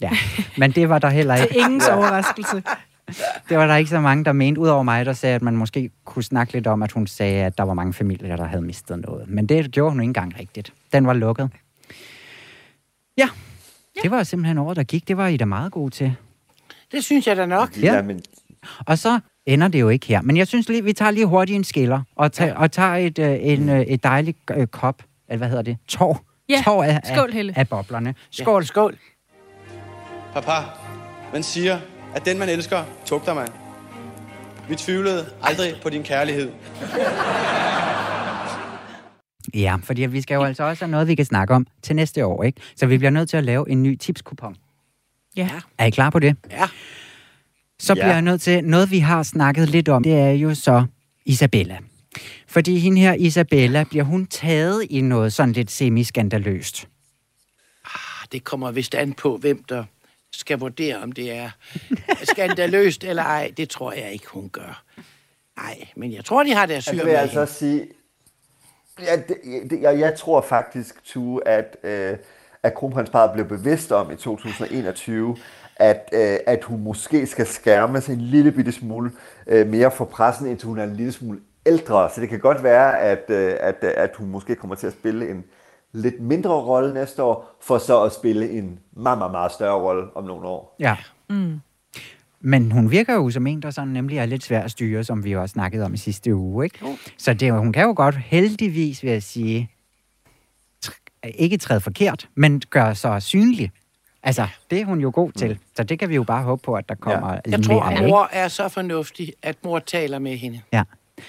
Speaker 1: Ja. Men det var der heller
Speaker 4: Til
Speaker 1: ikke.
Speaker 4: ingens overraskelse.
Speaker 1: Det var der ikke så mange, der mente, udover mig, der sagde, at man måske kunne snakke lidt om, at hun sagde, at der var mange familier, der havde mistet noget. Men det gjorde hun ikke engang rigtigt. Den var lukket. Ja, det var simpelthen året, der gik. Det var I da meget gode til.
Speaker 2: Det synes jeg da nok.
Speaker 1: Ja.
Speaker 3: Ja, men
Speaker 1: Og så ender det jo ikke her. Men jeg synes lige, vi tager lige hurtigt en skiller, og, tager, og tager et, øh, en, øh, et dejligt øh, kop, eller hvad hedder det? Tår.
Speaker 4: Ja,
Speaker 1: Tår af,
Speaker 4: skål, Helle.
Speaker 1: af, af boblerne.
Speaker 2: Skål,
Speaker 1: Skål.
Speaker 2: skål.
Speaker 5: Papa, man siger, at den man elsker, tugter man. Vi tvivlede aldrig på din kærlighed.
Speaker 1: Ja, fordi vi skal jo altså også have noget, vi kan snakke om til næste år, ikke? Så vi bliver nødt til at lave en ny tipskupon.
Speaker 4: Ja.
Speaker 1: Er I klar på det?
Speaker 2: Ja.
Speaker 1: Så
Speaker 3: Ja.
Speaker 1: bliver jeg nødt til, noget vi har snakket lidt om, det er jo så Isabella. Fordi hende her, Isabella, bliver hun taget i noget sådan lidt semi-skandaløst.
Speaker 2: Ah, Det kommer vist an på, hvem der skal vurdere, om det er skandaløst eller ej. Det tror jeg ikke, hun gør. Nej, men jeg tror, de har deres
Speaker 3: Jeg
Speaker 2: syre
Speaker 3: vil
Speaker 2: med
Speaker 3: altså
Speaker 2: hende.
Speaker 3: sige, ja, det, det, jeg, jeg tror faktisk, Tue, at, øh, at kronprinsparet blev bevidst om i 2021, at, øh, at hun måske skal skærme sig en lille bitte smule øh, mere for pressen, indtil hun er en lille smule ældre. Så det kan godt være, at, øh, at, øh, at hun måske kommer til at spille en lidt mindre rolle næste år, for så at spille en meget, meget, meget større rolle om nogle år.
Speaker 1: Ja. Mm. Men hun virker jo som en, der sådan nemlig er lidt svær at styre, som vi jo også snakkede om i sidste uge, ikke? Så det, hun kan jo godt heldigvis, vil jeg sige, tr- ikke træde forkert, men gøre sig synlig. Altså, det er hun jo god til. Så det kan vi jo bare håbe på, at der kommer ja.
Speaker 2: Jeg tror, at mor er så fornuftig, at mor taler med hende.
Speaker 1: Ja.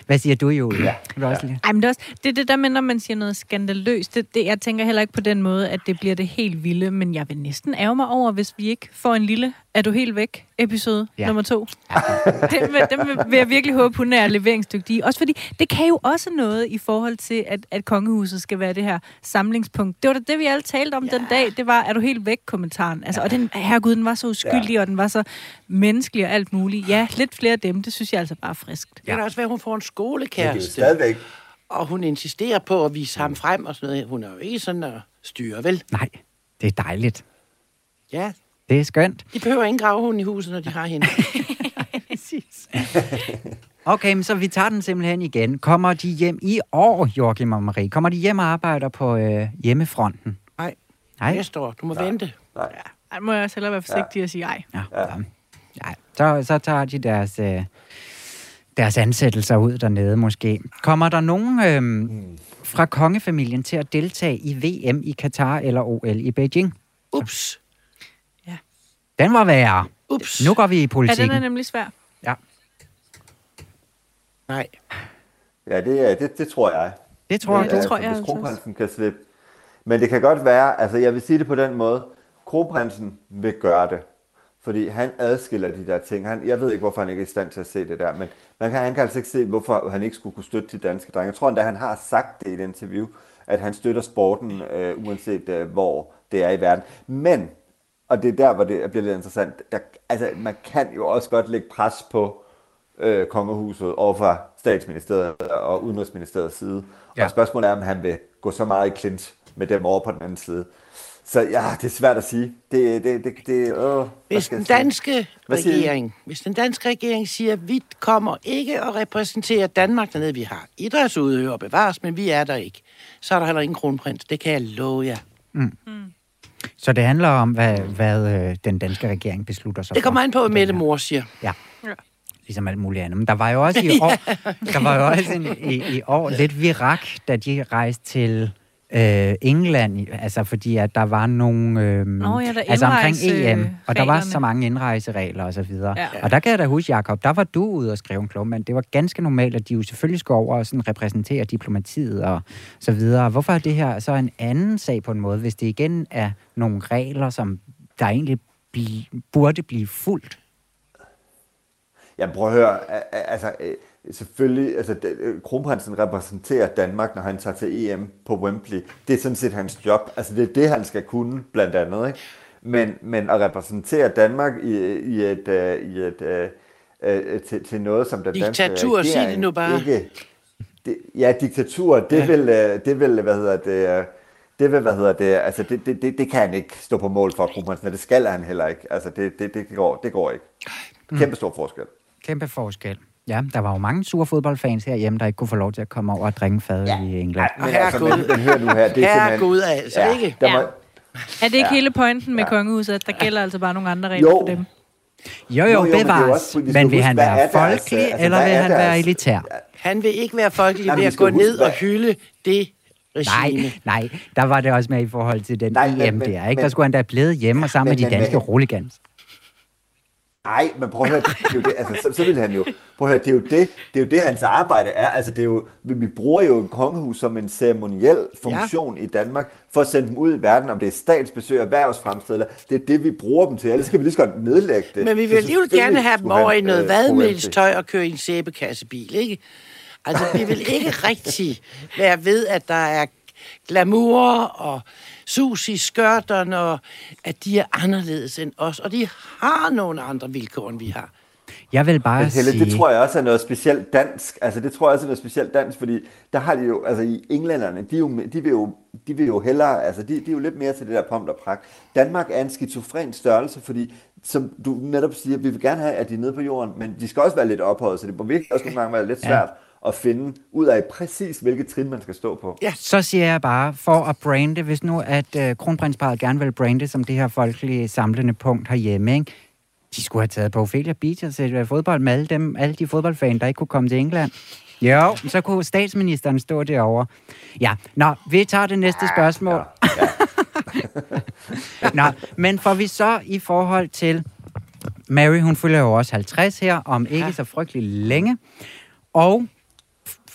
Speaker 1: Hvad siger du, Julie? Ja. Lige?
Speaker 4: Ej, men det er, også, det er det der med, når man siger noget skandaløst. Det, det, jeg tænker heller ikke på den måde, at det bliver det helt vilde, men jeg vil næsten ærge mig over, hvis vi ikke får en lille Er du helt væk? Episode
Speaker 1: Ja.
Speaker 4: ja. nummer to. den, vil, den vil, vil jeg virkelig håbe, hun er leveringsdygtig. Også fordi, det kan jo også noget i forhold til, at, at kongehuset skal være det her samlingspunkt. Det var da det, vi alle talte om ja. den dag. Det var, er du helt væk, kommentaren. Altså, og den, herregud, den var så uskyldig, ja. og den var så menneskelig og alt muligt. Ja, lidt flere af dem, det synes jeg altså bare er friskt.
Speaker 2: Det kan også være, at hun får en
Speaker 3: Men det er
Speaker 2: skolekæreste,
Speaker 3: stadigvæk
Speaker 2: og hun insisterer på at vise ham frem og sådan noget. Hun er jo ikke sådan at styre, vel?
Speaker 1: Nej, det er dejligt.
Speaker 2: Ja,
Speaker 1: Det er skønt.
Speaker 2: de behøver ingen gravhund i huset, når de har hende.
Speaker 4: Præcis.
Speaker 1: Okay, men så vi tager den simpelthen igen. Kommer de hjem i år, Joachim og Marie? Kommer de hjem og arbejder på øh, hjemmefronten?
Speaker 2: Nej,
Speaker 1: Nej?
Speaker 2: næste år. Du må vente.
Speaker 4: Ej, må jeg også hellere være forsigtig ja. og sige ej.
Speaker 1: Ja. ja. ja. Så, så tager de deres, øh, deres ansættelser ud dernede måske. Kommer der nogen øh, fra kongefamilien til at deltage i VM i Katar eller OL i Beijing?
Speaker 2: Ups.
Speaker 1: Den var værre.
Speaker 2: Ups.
Speaker 1: Nu går vi i
Speaker 4: Ja,
Speaker 1: politikken.
Speaker 4: den er nemlig svær.
Speaker 1: Ja,
Speaker 2: Nej.
Speaker 3: Ja, det, er- det, det tror jeg.
Speaker 1: det tror
Speaker 4: Ja,
Speaker 1: jeg.
Speaker 4: det
Speaker 1: du.
Speaker 4: tror jeg
Speaker 3: hvis
Speaker 4: altså
Speaker 3: kronprinsen kan slippe. Men det kan godt være, altså jeg vil sige det på den måde, kronprinsen vil gøre det. Fordi han adskiller de der ting. Han, jeg ved ikke, hvorfor han ikke er i stand til at se det der, men man kan, han kan altså ikke se, hvorfor han ikke skulle kunne støtte de danske drenge. Jeg tror endda, han har sagt det i et interview, at han støtter sporten, øh, uanset øh, hvor det er i verden. Men, og det er der, hvor det bliver lidt interessant, jeg, altså man kan jo også godt lægge pres på øh, kongehuset over fra statsministeriet og udenrigsministeriets side. Ja. Og spørgsmålet er, om han vil gå så meget i klint med dem over på den anden side. Så ja, det er svært at sige. Det, det, det, det, øh, hvad
Speaker 2: Hvis den danske regering, hvis den danske regering siger, at vi kommer ikke at repræsentere Danmark dernede, vi har idrætsudøvere bevares, men vi er der ikke, så er der heller ingen kronprins. Det kan jeg love jer.
Speaker 1: Så det handler om, hvad, hvad øh, den danske regering beslutter sig
Speaker 2: Det kommer an på, hvad Mette. Mor siger.
Speaker 1: Ja. Ligesom alt muligt andet. Men der var jo også i år, der var jo også en, i, i år lidt virak, da de rejste til øh, England, altså fordi at der var nogle, øh,
Speaker 4: Nå ja, der
Speaker 1: altså omkring EM, og der var så mange indrejseregler og så videre.
Speaker 4: Ja.
Speaker 1: Og der kan jeg da huske, Jacob, der var du ude og skrive en klog, men det var ganske normalt, at de jo selvfølgelig skulle over og sådan repræsentere diplomatiet og så videre. Hvorfor er det her så en anden sag på en måde, hvis det igen er nogle regler, som der egentlig bl- burde blive fuldt?
Speaker 3: Ja, prøv at høre. Altså, øh, selvfølgelig, altså, det- øh, kronprinsen repræsenterer Danmark, når han tager til EM på Wembley. Det er sådan set hans job. Altså, det er det, han skal kunne, blandt andet. Ikke? Men, men at repræsentere Danmark i, i et, uh, i et uh, uh, til, til noget, som den danske
Speaker 2: Diktatur, sig det
Speaker 3: regering
Speaker 2: nu bare.
Speaker 3: ikke... det, ja, diktatur, det
Speaker 2: Ja.
Speaker 3: vil, øh, det vil, hvad hedder det, øh, det vil, hvad hedder det, altså det, det, det, det kan han ikke stå på mål for, kronprinsen, og det skal han heller ikke. Altså det, det, det, går, det går ikke. Kæmpe stor forskel.
Speaker 1: Kæmpe forskel. Ja, der var jo mange sure fodboldfans herhjemme, der ikke kunne få lov til at komme over og drikke fad ja. i England.
Speaker 2: Og
Speaker 3: Men altså, men, men hør nu her, det er simpelthen...
Speaker 2: Herregud, altså, ikke?
Speaker 3: Der må,
Speaker 4: Ja. Er det ikke
Speaker 3: Ja.
Speaker 4: hele pointen med
Speaker 3: Ja.
Speaker 4: kongehuset, at der gælder altså bare nogle andre regler
Speaker 3: Jo.
Speaker 4: for dem?
Speaker 1: Jo, jo,
Speaker 3: Jo, jo, men
Speaker 1: bevares.
Speaker 3: også- vi skal
Speaker 1: Men vil
Speaker 3: huske,
Speaker 1: han være folkelig,
Speaker 3: altså,
Speaker 1: eller vil han være
Speaker 3: deres-
Speaker 1: elitær?
Speaker 2: Han vil ikke være folkelig
Speaker 3: Jamen,
Speaker 2: ved at gå
Speaker 3: huske,
Speaker 2: ned og
Speaker 3: hvad-
Speaker 2: hylde det regime.
Speaker 1: Nej, nej, der var det også med i forhold til den
Speaker 3: Nej,
Speaker 1: EM
Speaker 3: men- men-
Speaker 1: der, ikke? Der
Speaker 3: men-
Speaker 1: skulle han da blevet hjemme og sammen
Speaker 3: Men-
Speaker 1: med de
Speaker 3: men-
Speaker 1: danske
Speaker 3: men-
Speaker 1: roligans.
Speaker 3: Nej, men prøv at høre, det er jo det, altså, så, så vil han jo, prøv at høre, det er jo det, det er jo det, hans arbejde er, altså det er jo, vi, bruger jo kongehus som en ceremoniel funktion ja. i Danmark, for at sende dem ud i verden, om det er statsbesøg, erhvervsfremsteder, det er det, vi bruger dem til, ellers skal vi lige så godt nedlægge det.
Speaker 2: Men vi vil alligevel gerne have dem over i noget
Speaker 3: øh,
Speaker 2: vadmelstøj og køre i en sæbekassebil, ikke? Altså, vi vil ikke rigtig være ved, at der er glamour og sus i skørterne, og at de er anderledes end os, og de har nogle andre vilkår, end vi har.
Speaker 1: Jeg vil bare
Speaker 3: Men Helle,
Speaker 1: sige...
Speaker 3: det tror jeg også er noget specielt dansk. Altså, det tror jeg også er noget specielt dansk, fordi der har de jo, altså i englænderne, de, er jo, de, vil, jo, de vil jo hellere, altså de, de er jo lidt mere til det der pomp og pragt. Danmark er en skizofren størrelse, fordi som du netop siger, vi vil gerne have, at de er nede på jorden, men de skal også være lidt ophøjet, så det må virkelig også nogle gange være lidt svært ja. At finde ud af præcis, hvilket trin man skal stå på.
Speaker 2: Ja.
Speaker 1: Så siger jeg bare, for at brande, hvis nu at øh, kronprinsparet gerne vil brande som det her folkelige samlende punkt herhjemme, ikke? de skulle have taget på Ophelia Beach og set øh, fodbold med alle, dem, alle de fodboldfans, der ikke kunne komme til England. Jo, så kunne statsministeren stå derovre. Ja, nå, vi tager det næste spørgsmål. nå, men får vi så i forhold til... Mary, hun fylder jo også 50 her, om ikke
Speaker 2: Ja.
Speaker 1: så frygtelig længe. Og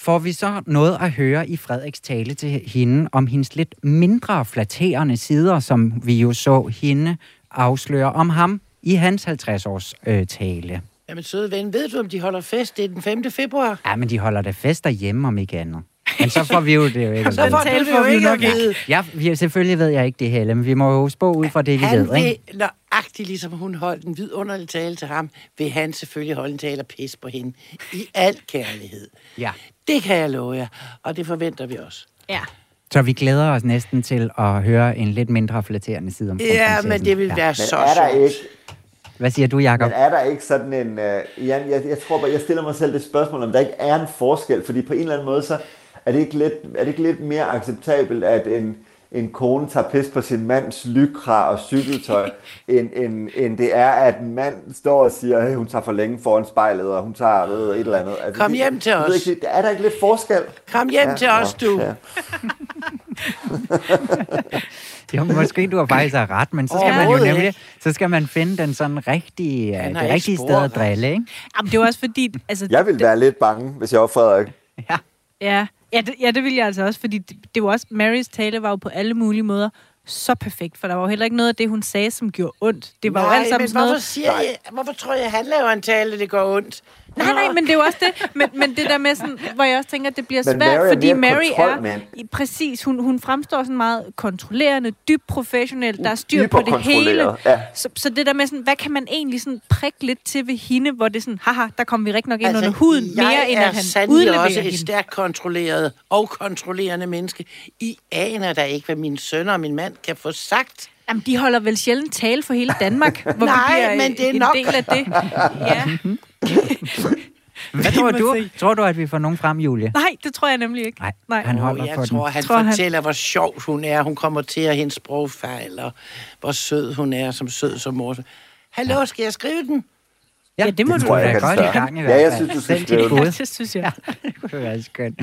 Speaker 1: får vi så noget at høre i Frederiks tale til hende om hendes lidt mindre flatterende sider, som vi jo så hende afsløre om ham i hans 50-års øh, tale.
Speaker 2: Jamen, søde ven, ved du, om de holder fest? Det er den 5. februar.
Speaker 1: Ja, men de holder da fest derhjemme, om ikke andet. Men så får vi jo det jo ikke.
Speaker 2: Så får det jo
Speaker 4: vi
Speaker 2: ikke
Speaker 4: nok.
Speaker 1: Ja, vi, selvfølgelig ved jeg ikke det, Helle, men vi må jo spå ud fra det, vi
Speaker 2: Han
Speaker 1: ved, ikke?
Speaker 2: vil, nøjagtigt ligesom hun holdt en vidunderlig tale til ham, vil han selvfølgelig holde en tale og pis på hende. I al kærlighed.
Speaker 1: Ja.
Speaker 2: Det kan jeg love jer, og det forventer vi også.
Speaker 4: Ja.
Speaker 1: Så vi glæder os næsten til at høre en lidt mindre flatterende side om
Speaker 2: Ja, men det vil være
Speaker 3: Men
Speaker 2: så
Speaker 3: er der ikke,
Speaker 1: Hvad siger du, Jacob?
Speaker 3: Men er der ikke sådan en... Uh, Jan, jeg, jeg tror bare, jeg stiller mig selv det spørgsmål, om der ikke er en forskel, fordi på en eller anden måde, så er det ikke lidt, er det ikke lidt mere acceptabelt, at en, en kone tager pis på sin mands lykra og cykeltøj, end, end, end det er, at en mand står og siger, at hun tager for længe foran spejlet, og hun tager ved, et eller andet. Altså,
Speaker 2: Kom
Speaker 3: det-
Speaker 2: hjem til os.
Speaker 3: Ikke, er der ikke lidt forskel?
Speaker 2: Kom hjem til os, du.
Speaker 3: Ja.
Speaker 1: Jo, måske du har faktisk har ret, men så skal man jo nemlig,
Speaker 2: ikke.
Speaker 1: så skal man finde den sådan rigtige,
Speaker 2: Han
Speaker 1: det
Speaker 2: har ikke
Speaker 1: rigtige sted at drille, ikke?
Speaker 4: Jamen, det var også fordi... Altså,
Speaker 3: Jeg vil være lidt bange, hvis jeg var Frederik.
Speaker 1: Ja.
Speaker 4: Ja, ja, det, ja, det vil jeg altså også, fordi det, det var også, Marys tale var jo på alle mulige måder så perfekt, for der var jo heller ikke noget af det, hun sagde, som gjorde ondt. Det var jo alt sammen
Speaker 2: men
Speaker 4: sådan
Speaker 2: hvorfor,
Speaker 4: noget...
Speaker 2: siger I, hvorfor tror jeg, han laver en tale, det går ondt?
Speaker 4: Nej, nej, men det er jo også det. Men, men det der med sådan, hvor jeg også tænker, at det bliver
Speaker 3: Men
Speaker 4: svært,
Speaker 3: Mary
Speaker 4: fordi Mary
Speaker 3: kontrolmand.
Speaker 4: er... i- Præcis, hun, hun fremstår sådan meget kontrollerende, dybt professionel, der er styr på det hele.
Speaker 3: Ja.
Speaker 4: Så, så det der med sådan, hvad kan man egentlig sådan prikke lidt til ved hende, hvor det er sådan, haha, der kommer vi rigtig nok ind
Speaker 2: Altså,
Speaker 4: under huden, mere end at han
Speaker 2: sandelig
Speaker 4: udleverer
Speaker 2: også
Speaker 4: hende.
Speaker 2: et stærkt kontrolleret og kontrollerende menneske. I aner da ikke, hvad mine sønner og min mand kan få sagt.
Speaker 4: Jamen, de holder vel sjældent tale for hele Danmark, hvor
Speaker 2: Nej,
Speaker 4: vi bliver
Speaker 2: men det er
Speaker 4: en
Speaker 2: nok.
Speaker 4: del af det. Ja.
Speaker 1: Hvad tror du?
Speaker 4: se.
Speaker 1: Tror du, at vi får nogen frem, Julie?
Speaker 4: Nej, det tror jeg nemlig ikke.
Speaker 1: Nej,
Speaker 4: Nej.
Speaker 1: han
Speaker 2: Og
Speaker 1: holder
Speaker 2: jeg
Speaker 1: på
Speaker 2: tror,
Speaker 1: den.
Speaker 2: han
Speaker 4: Tror han-
Speaker 2: fortæller, hvor sjov hun er. Hun kommer til at hendes sprogfejl, og hvor sød hun er, som sød som mor. Hallo, skal jeg skrive den?
Speaker 4: Ja, det må
Speaker 1: det
Speaker 4: du
Speaker 1: da godt i gang i
Speaker 3: Ja, jeg synes, du skal skrive den.
Speaker 4: Ja, det synes jeg.
Speaker 1: Det kunne være skønt.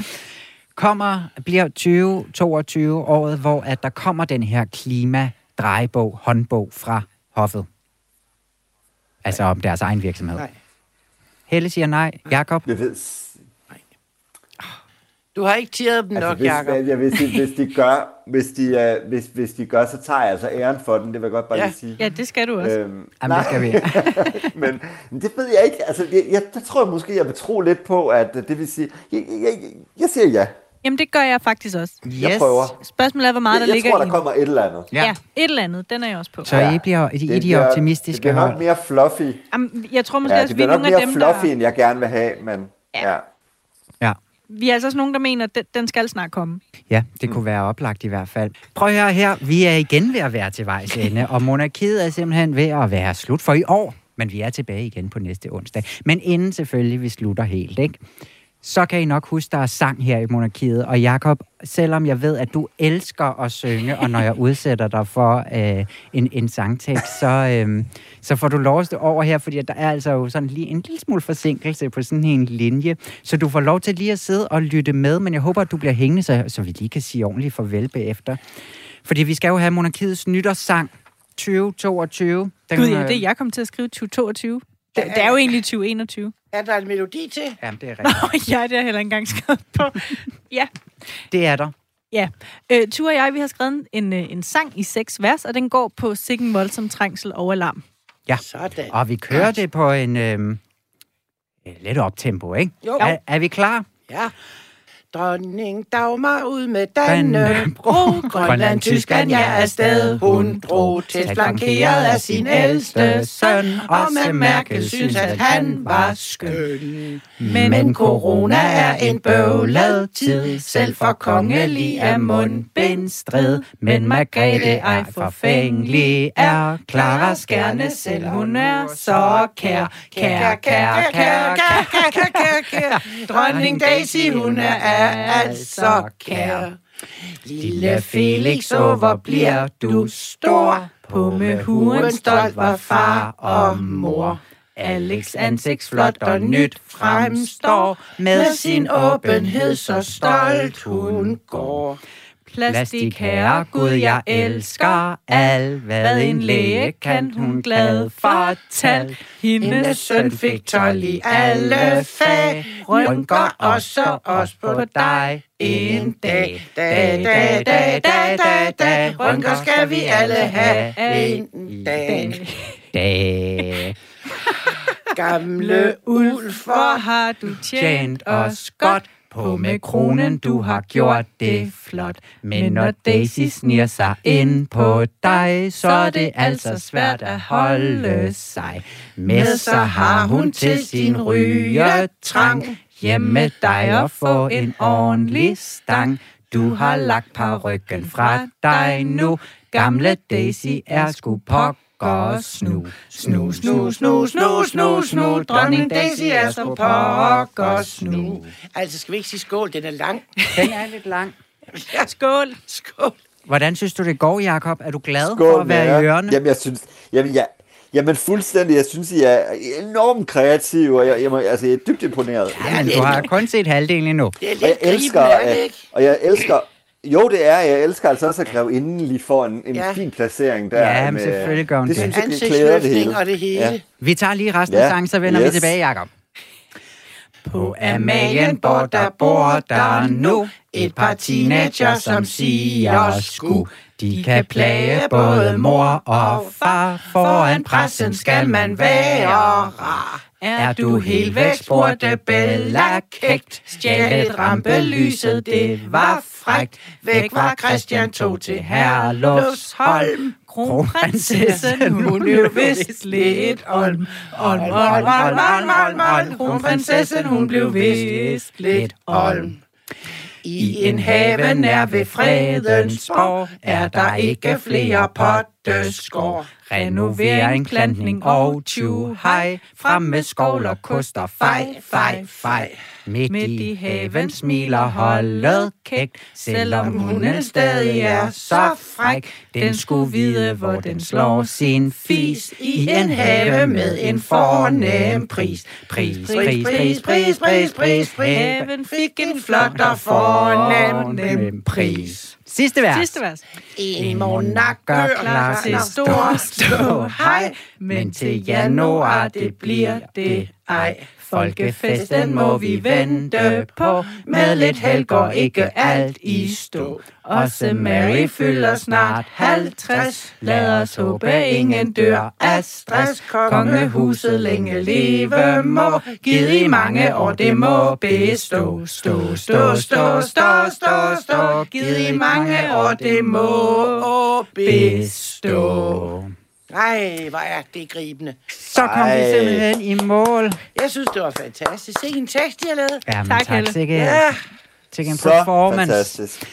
Speaker 1: Kommer, bliver 2022 året, hvor at der kommer den her klimadrejebog, håndbog fra hoffet? Altså om deres egen virksomhed.
Speaker 2: Nej.
Speaker 1: Helle siger nej. Jakob?
Speaker 3: Jeg ved,
Speaker 2: Du har ikke tirret dem
Speaker 3: Altså,
Speaker 2: nok,
Speaker 3: hvis,
Speaker 2: Jacob.
Speaker 3: jeg, hvis, de, hvis, de gør, hvis, de, uh, hvis, hvis de gør, så tager jeg altså æren for den. Det vil jeg godt bare
Speaker 2: Ja.
Speaker 3: lige sige.
Speaker 4: Ja, det skal du også.
Speaker 3: Øhm,
Speaker 1: Jamen, det skal vi.
Speaker 3: men, men det ved jeg ikke. Altså, jeg, jeg, der tror jeg måske, jeg vil tro lidt på, at det vil sige... Jeg, jeg, jeg, jeg siger ja.
Speaker 4: Jamen, det gør jeg faktisk også.
Speaker 3: Jeg prøver.
Speaker 4: Spørgsmålet er, hvor meget
Speaker 3: Jeg,
Speaker 4: der
Speaker 3: jeg
Speaker 4: ligger
Speaker 3: tror,
Speaker 4: i
Speaker 3: der
Speaker 4: den.
Speaker 3: kommer et eller andet.
Speaker 4: Ja. ja, et eller andet. Den er jeg også på.
Speaker 1: Så
Speaker 3: Ja.
Speaker 1: I bliver I, I de
Speaker 3: bliver-
Speaker 1: optimistiske
Speaker 3: Det bliver nok mere fluffy.
Speaker 4: Jamen, jeg tror måske
Speaker 3: Ja,
Speaker 4: også,
Speaker 3: det
Speaker 4: vi er nogle af
Speaker 3: mere
Speaker 4: dem,
Speaker 3: fluffy,
Speaker 4: der...
Speaker 3: end jeg gerne vil have, men...
Speaker 4: Ja.
Speaker 3: Ja.
Speaker 1: Ja.
Speaker 4: vi er altså også nogen, der mener, at den, den skal snart komme.
Speaker 1: Ja, det kunne være oplagt i hvert fald. Prøv at høre her, vi er igen ved at være til vejs ende, og monarkiet er simpelthen ved at være slut for i år. Men vi er tilbage igen på næste onsdag. Men inden selvfølgelig vi slutter helt, ikke? Så kan I nok huske, der er sang her i monarkiet. Og Jakob, selvom jeg ved, at du elsker at synge, og når jeg udsætter dig for øh, en, en sangtekst, så, øh, så får du lov at stå over her, fordi der er altså jo sådan lige en lille smule forsinkelse på sådan en linje. Så du får lov til lige at sidde og lytte med, men jeg håber, at du bliver hængende, så, så vi lige kan sige ordentligt farvel bagefter. Fordi vi skal jo have monarkiets nytårssang 2022.
Speaker 4: Den, Gud, ja, det er jeg kom til at skrive 2022. Det, det er jo egentlig 2021.
Speaker 2: Er der en melodi til?
Speaker 1: Jamen, det er rigtigt.
Speaker 4: Nå, ja, det har jeg heller ikke engang skrevet på. Ja.
Speaker 1: Det er der.
Speaker 4: Ja. Øh, Ture og jeg, vi har skrevet en, øh, en sang i seks vers, og den går på Sikken Voldsom Trængsel og Alarm.
Speaker 1: Ja,
Speaker 2: Sådan.
Speaker 1: og vi kører det på en øh, lidt optempo, ikke?
Speaker 2: Jo.
Speaker 1: Er, er vi klar?
Speaker 2: Ja. Dronning Dagmar ud med Dannebro, Grønland, Tyskland, jeg er afsted. Hun drog til flankeret af sin ældste søn, og med Merkel synes, at han var skøn. Men, Men corona er en bøvlet tid, selv for kongelig er mundbindstrid. Men Margrethe ej forfængelig er, Clara skærne selv, hun er så kær. Kær, kær, kær, kær, kær, kær, kær, kær. Dronning Daisy, hun er altså kær. Lille Felix, så hvor bliver du stor? På med huen stolt var far og mor. Alex ansigt flot og nyt fremstår, med sin åbenhed så stolt hun går.
Speaker 1: Plastik herre, Gud, jeg elsker al, hvad en læge kan hun glad fortæl.
Speaker 2: Hendes søn fik 12 i alle fag, rynker også os på dig en dag. Dag, dag, dag, dag, dag, dag, rynker skal vi alle have en dag.
Speaker 1: Dag.
Speaker 2: Gamle ulf,
Speaker 4: Hvor har du tjent os godt?
Speaker 1: På med kronen, du har gjort det flot. Men når Daisy sniger sig ind på dig, så er det altså svært at holde sig. Med så har hun til sin rygetrang hjemme dig og få en ordentlig stang. Du har lagt parrykken fra dig nu. Gamle Daisy er sgu pokker snu. Snu, snu, snu, snu, snu, snu. Dronning Daisy er så pokker snu.
Speaker 2: Altså, skal vi ikke sige skål? Den er lang.
Speaker 1: Den er lidt lang.
Speaker 2: Ja,
Speaker 4: Skål.
Speaker 2: skål.
Speaker 1: Hvordan synes du, det går, Jakob? Er du glad
Speaker 3: Skål
Speaker 1: for at være
Speaker 3: jer.
Speaker 1: i ørerne?
Speaker 3: Jamen, jeg synes... Jamen, jeg, jamen, fuldstændig. Jeg synes, I er enormt kreative, og jeg, jeg, må, altså, jeg er dybt imponeret.
Speaker 1: Ja, du har kun set halvdelen endnu.
Speaker 2: Det er
Speaker 3: Og jeg
Speaker 2: lidt
Speaker 3: elsker...
Speaker 2: ikke?
Speaker 3: Og jeg elsker... Jo, det er. Jeg elsker altså også at grave inden lige får en, en
Speaker 2: Ja.
Speaker 3: fin placering der.
Speaker 1: Ja, men selvfølgelig gør hun
Speaker 3: det.
Speaker 1: det.
Speaker 3: Synes jeg, det klæder det hele.
Speaker 2: og det hele.
Speaker 3: Ja.
Speaker 1: Vi tager lige resten af
Speaker 3: Ja.
Speaker 1: sangen, så vender
Speaker 3: Yes.
Speaker 1: vi tilbage, Jakob. På Amalienborg, der bor der nu et par teenager, som siger sku. De kan plage både mor og far. Foran pressen skal man være rar. Er du helt væk, spurgte Bella kægt. Stjælet rampelyset, det var frægt. Væk var Christian tog til Herlufsholm. Kronprinsessen, hun blev vist lidt olm. Olm, olm, olm, olm, olm, olm. Kronprinsessen, hun blev vist lidt olm. I en have nær ved Fredensborg er der ikke flere potteskår. Renovering, plantning og hej. Frem med skovl og koster, og fej, fej, fej. Midt i haven smiler holdet kægt, selvom hunden stadig er så fræk. Den skulle vide, hvor den slår sin fis i en have med en fornem pris. Pris, pris, pris, pris, pris, pris, pris.
Speaker 4: Haven
Speaker 2: Fik en flot og fornem pris.
Speaker 1: Sidste vers.
Speaker 4: Sidste vers.
Speaker 2: En monark
Speaker 1: gør
Speaker 2: gør
Speaker 1: klar til
Speaker 2: stor stå hej,
Speaker 1: men til januar det bliver det ej. Folkefesten må vi vente på, med lidt held går ikke alt i stå. Også Mary fylder snart 50, lad os håbe ingen dør af stress. Kongehuset længe leve må, givet i mange år det må bestå. Stå, stå, stå, stå, stå, stå, givet i mange år det må bestå.
Speaker 2: Ej, hvor er det gribende.
Speaker 1: Så kom
Speaker 3: Ej.
Speaker 1: vi simpelthen i mål.
Speaker 2: Jeg synes, det var fantastisk. Se en tekst, de har lavet.
Speaker 1: Jamen,
Speaker 4: Tak,
Speaker 1: tak,
Speaker 4: Helle.
Speaker 1: Sikke,
Speaker 2: Ja.
Speaker 1: sikke en
Speaker 3: Så
Speaker 1: performance.
Speaker 3: fantastisk.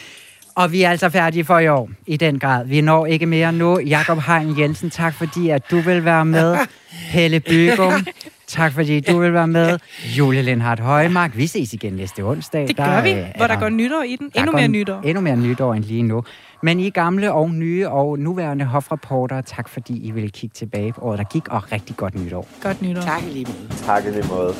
Speaker 1: Og vi er altså færdige for i år, i den grad. Vi når ikke mere nu. Jakob Hein Jensen, tak fordi, at du vil være med. Helle Bygum, tak fordi du vil være med. Julie Lindhardt Højmark, vi ses igen næste onsdag.
Speaker 4: Det gør vi,
Speaker 1: øh,
Speaker 4: hvor
Speaker 1: er
Speaker 4: der går nytår i den.
Speaker 1: der
Speaker 4: Endnu mere nytår.
Speaker 1: Endnu mere nytår end lige nu. Men I gamle og nye og nuværende hofreportere, tak fordi I ville kigge tilbage på året, der gik, og rigtig godt nytår.
Speaker 4: Godt nytår.
Speaker 2: Tak i lige måde.
Speaker 3: Tak i lige måde.